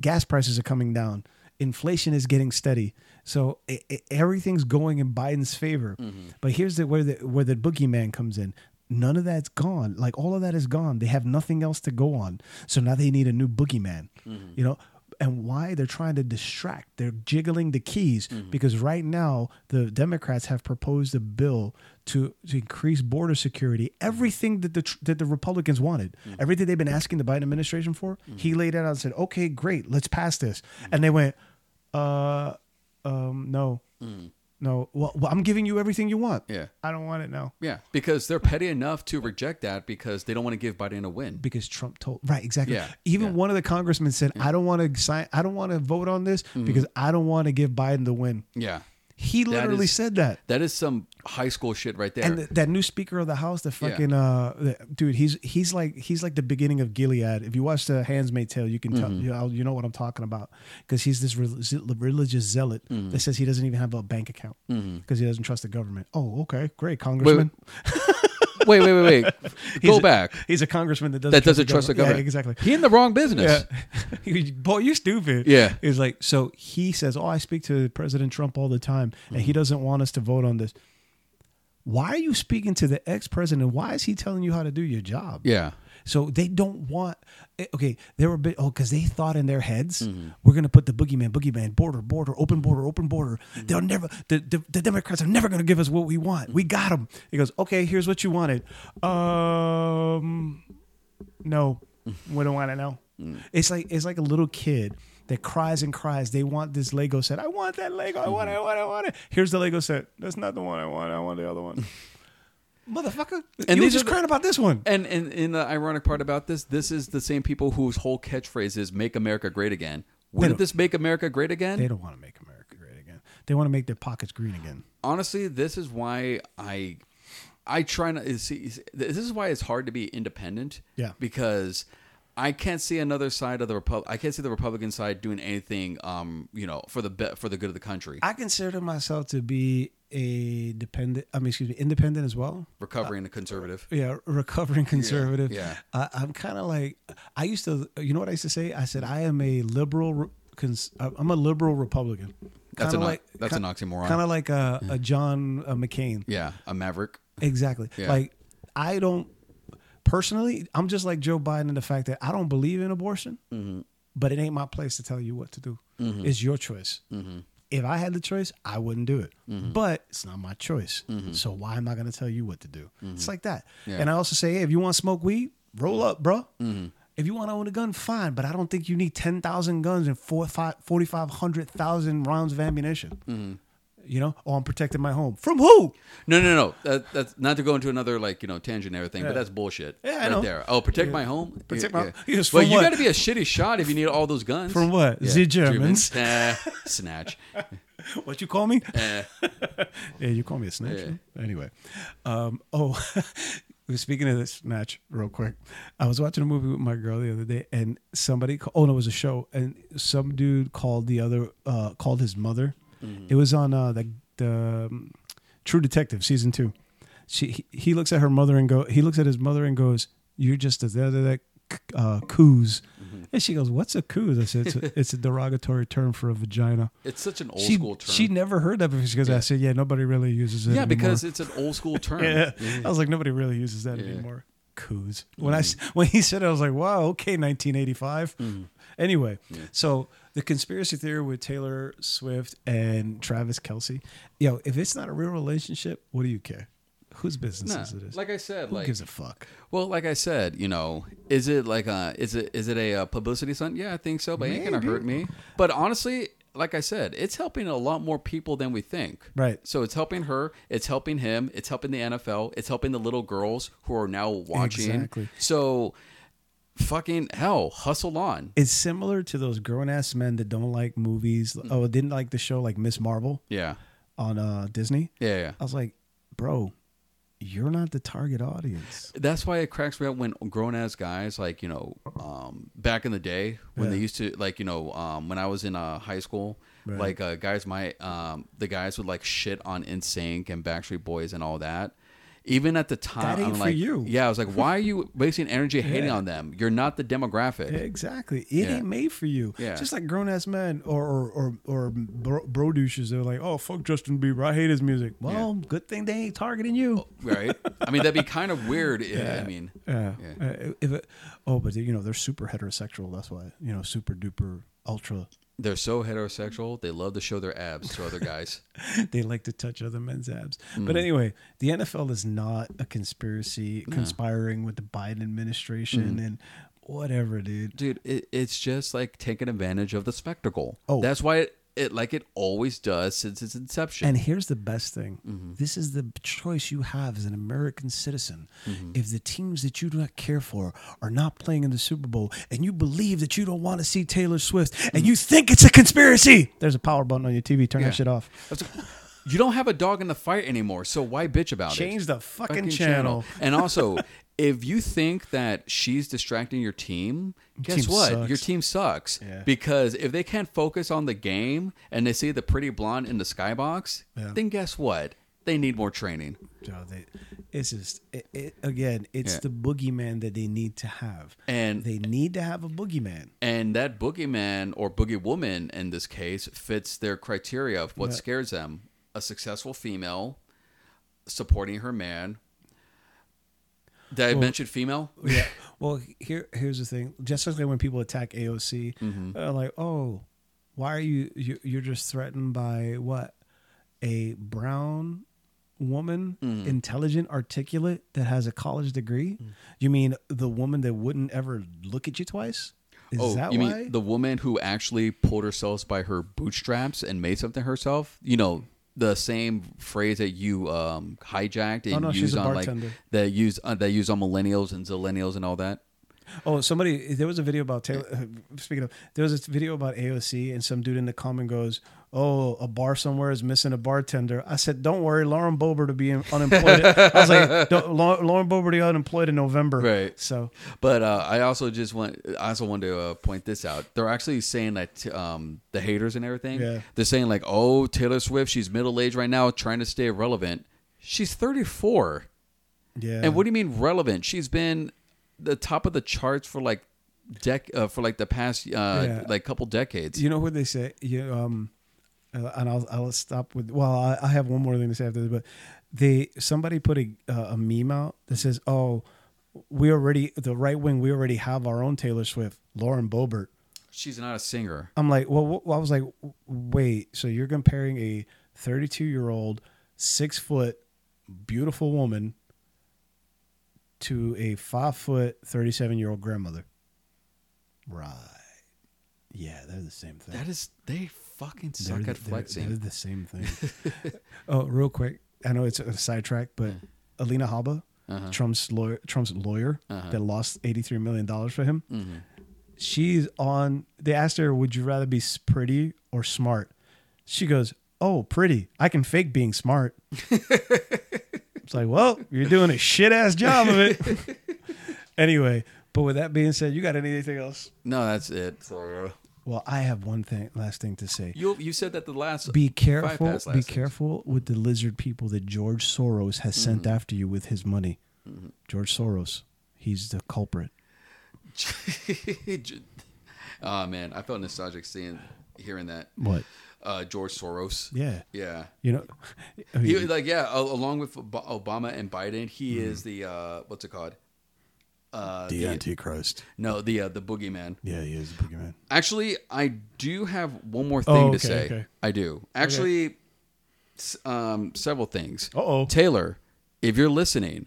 gas prices are coming down, inflation is getting steady. So i i everything's going in Biden's favor. Mm-hmm. But here's the where the where the boogeyman comes in. None of that's gone. Like all of that is gone. They have nothing else to go on. So now they need a new boogeyman. Mm-hmm. You know, and why they're trying to distract. They're jiggling the keys mm-hmm. because right now the Democrats have proposed a bill to, to increase border security. Mm-hmm. Everything that the that the Republicans wanted, mm-hmm. everything they've been asking the Biden administration for, he laid it out and said, "Okay, great, let's pass this." And they went, "Uh, um, no, no. Well, well, I'm giving you everything you want. Yeah. I don't want it now." yeah because they're petty enough to reject that because they don't want to give Biden a win. because Trump told right exactly. Yeah, Even yeah. one of the congressmen said, "I don't want to sign. I don't want to vote on this Mm-hmm. because I don't want to give Biden the win." Yeah, He literally is- said that. that is some high school shit right there. And th- that new Speaker of the House, the fucking uh, the- dude, he's he's like he's like the beginning of Gilead. If you watch the Handmaid's Tale, you can tell Mm-hmm. you know, you know what I'm talking about because he's this rel- religious zealot Mm-hmm. that says he doesn't even have a bank account because he doesn't trust the government. Oh, okay, great, congressman. wait, wait, wait, wait. He's Go a- back. He's a congressman that doesn't That doesn't trust the government. Yeah, exactly. He in the wrong business. Yeah. He- Boy, you stupid. Yeah. He's like, so he says, Oh, I speak to President Trump all the time, and Mm-hmm. he doesn't want us to vote on this. Why are you speaking to the ex president? Why is he telling you how to do your job? Yeah. So they don't want. Eh, Okay, they were a bit. Oh, because they thought in their heads, Mm-hmm. we're gonna put the boogeyman, boogeyman, border, border, open border, open border. Mm-hmm. They'll never. The, the the Democrats are never gonna give us what we want. We got them. He goes, okay, here's what you wanted. Um, no, we don't want to know. Mm. It's like it's like a little kid that cries and cries. They want this Lego set. I want that Lego. I want it. I want it. I want it. Here's the Lego set. That's not the one I want. I want the other one. Motherfucker. And you were just the- crying about this one. And and in the ironic part about this, this is the same people whose whole catchphrase is "Make America Great Again." Wouldn't this make America great again? They don't want to make America great again. They want to make their pockets green again. honestly, this is why I I try not see. This is why it's hard to be independent. Yeah. because I can't see another side of the Repub. I can't see the Republican side doing anything. Um, you know, for the be- for the good of the country. I consider myself to be a dependent. I mean, excuse me, independent as well. Recovering a conservative. Yeah, recovering conservative. yeah. I, I'm kind of like I used to. You know what I used to say? I said I am a liberal. re- Cons, I'm a liberal Republican. That's Kinda an o- that's an oxymoron. Kind of like a, a John uh, McCain. Yeah, a maverick. Exactly. Yeah. Like I don't personally. I'm just like Joe Biden in the fact that I don't believe in abortion, Mm-hmm. but it ain't my place to tell you what to do. It's your choice. Mm-hmm. If I had the choice, I wouldn't do it. But it's not my choice. So why am I going to tell you what to do? It's like that. Mm-hmm. Yeah. And I also say, hey, if you want to smoke weed, roll up, bro. If you want to own a gun, fine. But I don't think you need 10,000 guns and four, five, 4,500,000 rounds of ammunition. You know, oh, I'm protecting my home. From who? No, no, no. That, that's not to go into another like you know tangent and everything, but that's bullshit. Yeah, I right know. there. Oh, protect my home. Protect yeah, my- yeah. Well, you got to be a shitty shot if you need all those guns. From what? The Germans? Nah, snatch. What you call me? Eh. Yeah, you call me a snatch. Yeah. huh? Anyway, um, oh, speaking of this snatch, real quick, I was watching a movie with my girl the other day, and somebody, oh no, it was a show, and some dude called the other, uh, called his mother. It was on uh, the the um, True Detective season two. She he, he looks at her mother and go, he looks at his mother and goes, "You're just a da, uh, coos," and she goes, "What's a coos?" I said, "It's a, it's a derogatory term for a vagina." It's such an old she, school term. She never heard that before. She goes, I said, yeah, nobody really uses it. yeah, anymore." because it's an old school term. yeah. I was like, nobody really uses that Yeah. Mm-hmm. anymore. Coos. When I s- when he said it, I was like, wow, okay, 1985. Anyway, so the conspiracy theory with Taylor Swift and Travis Kelce, yo, if it's not a real relationship, what do you care? Whose business Nah, is it? Is? like I said, Who like gives a fuck? well, like I said, you know, is it like a is it is it a, uh publicity stunt? Yeah, I think so, but it ain't gonna hurt me. But honestly, like I said, it's helping a lot more people than we think. Right. So it's helping her. It's helping him. It's helping the NFL. It's helping the little girls who are now watching. Exactly. So, fucking hell, hustle on. It's similar to those grown ass men that don't like movies. Mm. Oh, didn't like the show like Miss Marvel. Yeah. on uh, Disney. Yeah, yeah. I was like, bro, you're not the target audience. That's why it cracks me up when grown ass guys, like you know, um, back in the day when they used to, like you know, um, when I was in uh, high school, Right. like uh, guys, my um, the guys would like shit on NSYNC and Backstreet Boys and all that. Even at the time, I'm for like, you. yeah, I was like, why are you wasting energy hating Yeah. on them? You're not the demographic. Exactly. It Yeah. ain't made for you. Yeah. Just like grown ass men or or or, or bro, bro douches. They're like, oh fuck Justin Bieber. I hate his music. Well, good thing they ain't targeting you. right? I mean, that'd be kind of weird. If, I mean, Yeah. Yeah. Uh, if it, oh, but you know they're super heterosexual. That's why you know super duper ultra. They're so heterosexual. They love to show their abs to other guys. they like to touch other men's abs. Mm. But anyway, the NFL is not a conspiracy conspiring with the Biden administration Mm. and whatever, dude. dude it, it's just like taking advantage of the spectacle Oh. that's why it, it like it always does since its inception And here's the best thing. Mm-hmm. This is the choice you have as an American citizen. Mm-hmm. If the teams that you do not care for are not playing in the Super Bowl and you believe that you don't want to see Taylor Swift and you think it's a conspiracy, there's a power button on your TV. Turn. Yeah. that shit off. You don't have a dog in the fight anymore so why bitch about it Change the fucking channel. and also if you think that she's distracting your team guess team what sucks. your team sucks Yeah. because if they can't focus on the game and they see the pretty blonde in the skybox Yeah. then guess what they need more training Joe, they, it's just it, it, again, it's Yeah. the boogeyman that they need to have, And- they need to have a boogeyman. And that boogeyman or boogie woman in this case fits their criteria of what scares them. A successful female supporting her man. Did I mention female? Yeah. Well, here here's the thing. Just like when people attack AOC, Mm-hmm. they're like, "Oh, why are you, you you're just threatened by what? A brown woman, Mm-hmm. intelligent, articulate that has a college degree? Mm. You mean the woman that wouldn't ever look at you twice? Is oh, that you why? mean the woman who actually pulled herself by her bootstraps and made something herself? You know, the same phrase that you um, hijacked and Oh, no, used on like that use uh, that use on millennials and zillennials and all that. Oh, somebody. There was a video about Taylor. uh, Speaking of, there was a video about AOC, and some dude in the comment goes, "Oh, a bar somewhere is missing a bartender." I said, "Don't worry, Lauren Boebert to be unemployed." I was like, "Lauren Boebert to be unemployed in November." Right. So But uh, I also just want I also want to uh, point this out. They're actually saying that um, the haters and everything. Yeah. They're saying like, "Oh, Taylor Swift, she's middle aged right now, trying to stay relevant." She's 34. yeah. And what do you mean relevant? She's been the top of the charts for like dec uh, for like the past uh, Yeah. like couple decades. You know what they say? You um, uh, and I'll I'll stop with. Well, I, I have one more thing to say after this, but they somebody put a uh, a meme out that says, "Oh, we already the right wing. We already have our own Taylor Swift, Lauren Boebert." She's not a singer. I'm like, well, wh- I was like, wait, so you're comparing a 32 year old, six foot, beautiful woman to a five foot, 37 year old grandmother? Right. Yeah, they're the same thing. That is they fucking They're suck the- at they're- flexing. They're, the same thing. oh, real quick. I know it's a sidetrack, but Alina Habba, Uh-huh. Trump's lawyer, Trump's lawyer Uh-huh. that lost $83 million for him. Mm-hmm. She's on, they asked her, would you rather be pretty or smart? She goes, oh, pretty. I can fake being smart. it's like, well, you're doing a shit ass job of it. anyway, but with that being said, you got anything else? no, that's it. So, Well, I have one thing, last thing to say. you you said that the last Be careful. past Be careful with the lizard people that George Soros has sent Mm-hmm. after you with his money. George Soros, he's the culprit. oh man, I felt nostalgic seeing hearing that. What? Uh, George Soros. Yeah. Yeah. You know, I He, like yeah, along with Obama and Biden, he is the uh, what's it called? Uh, the Antichrist. no, the uh, the boogeyman. Yeah, he is the boogeyman. Actually, I do have one more thing Oh, to say. okay. I do actually. s- Um, several things. Uh-oh. Taylor, if you're listening,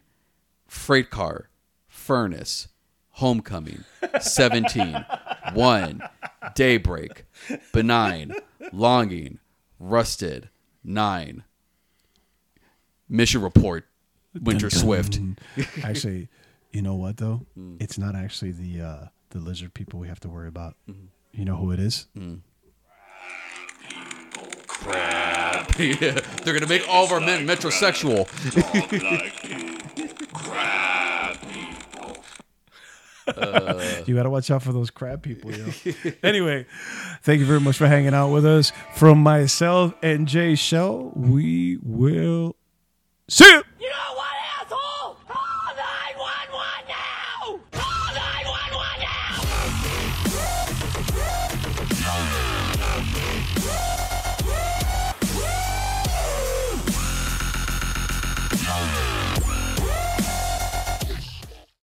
freight car, furnace, homecoming, 17, one, daybreak, benign, longing, rusted, nine, mission report, winter swift. actually, you know what though? Hmm. It's not actually the uh, the lizard people we have to worry about. Mm-hmm. You know who it is? Yeah, they're gonna make all of our men metrosexual. You got to watch out for those crab people. Yo. anyway, thank you very much for hanging out with us. From myself and Jay Shell, we will see you.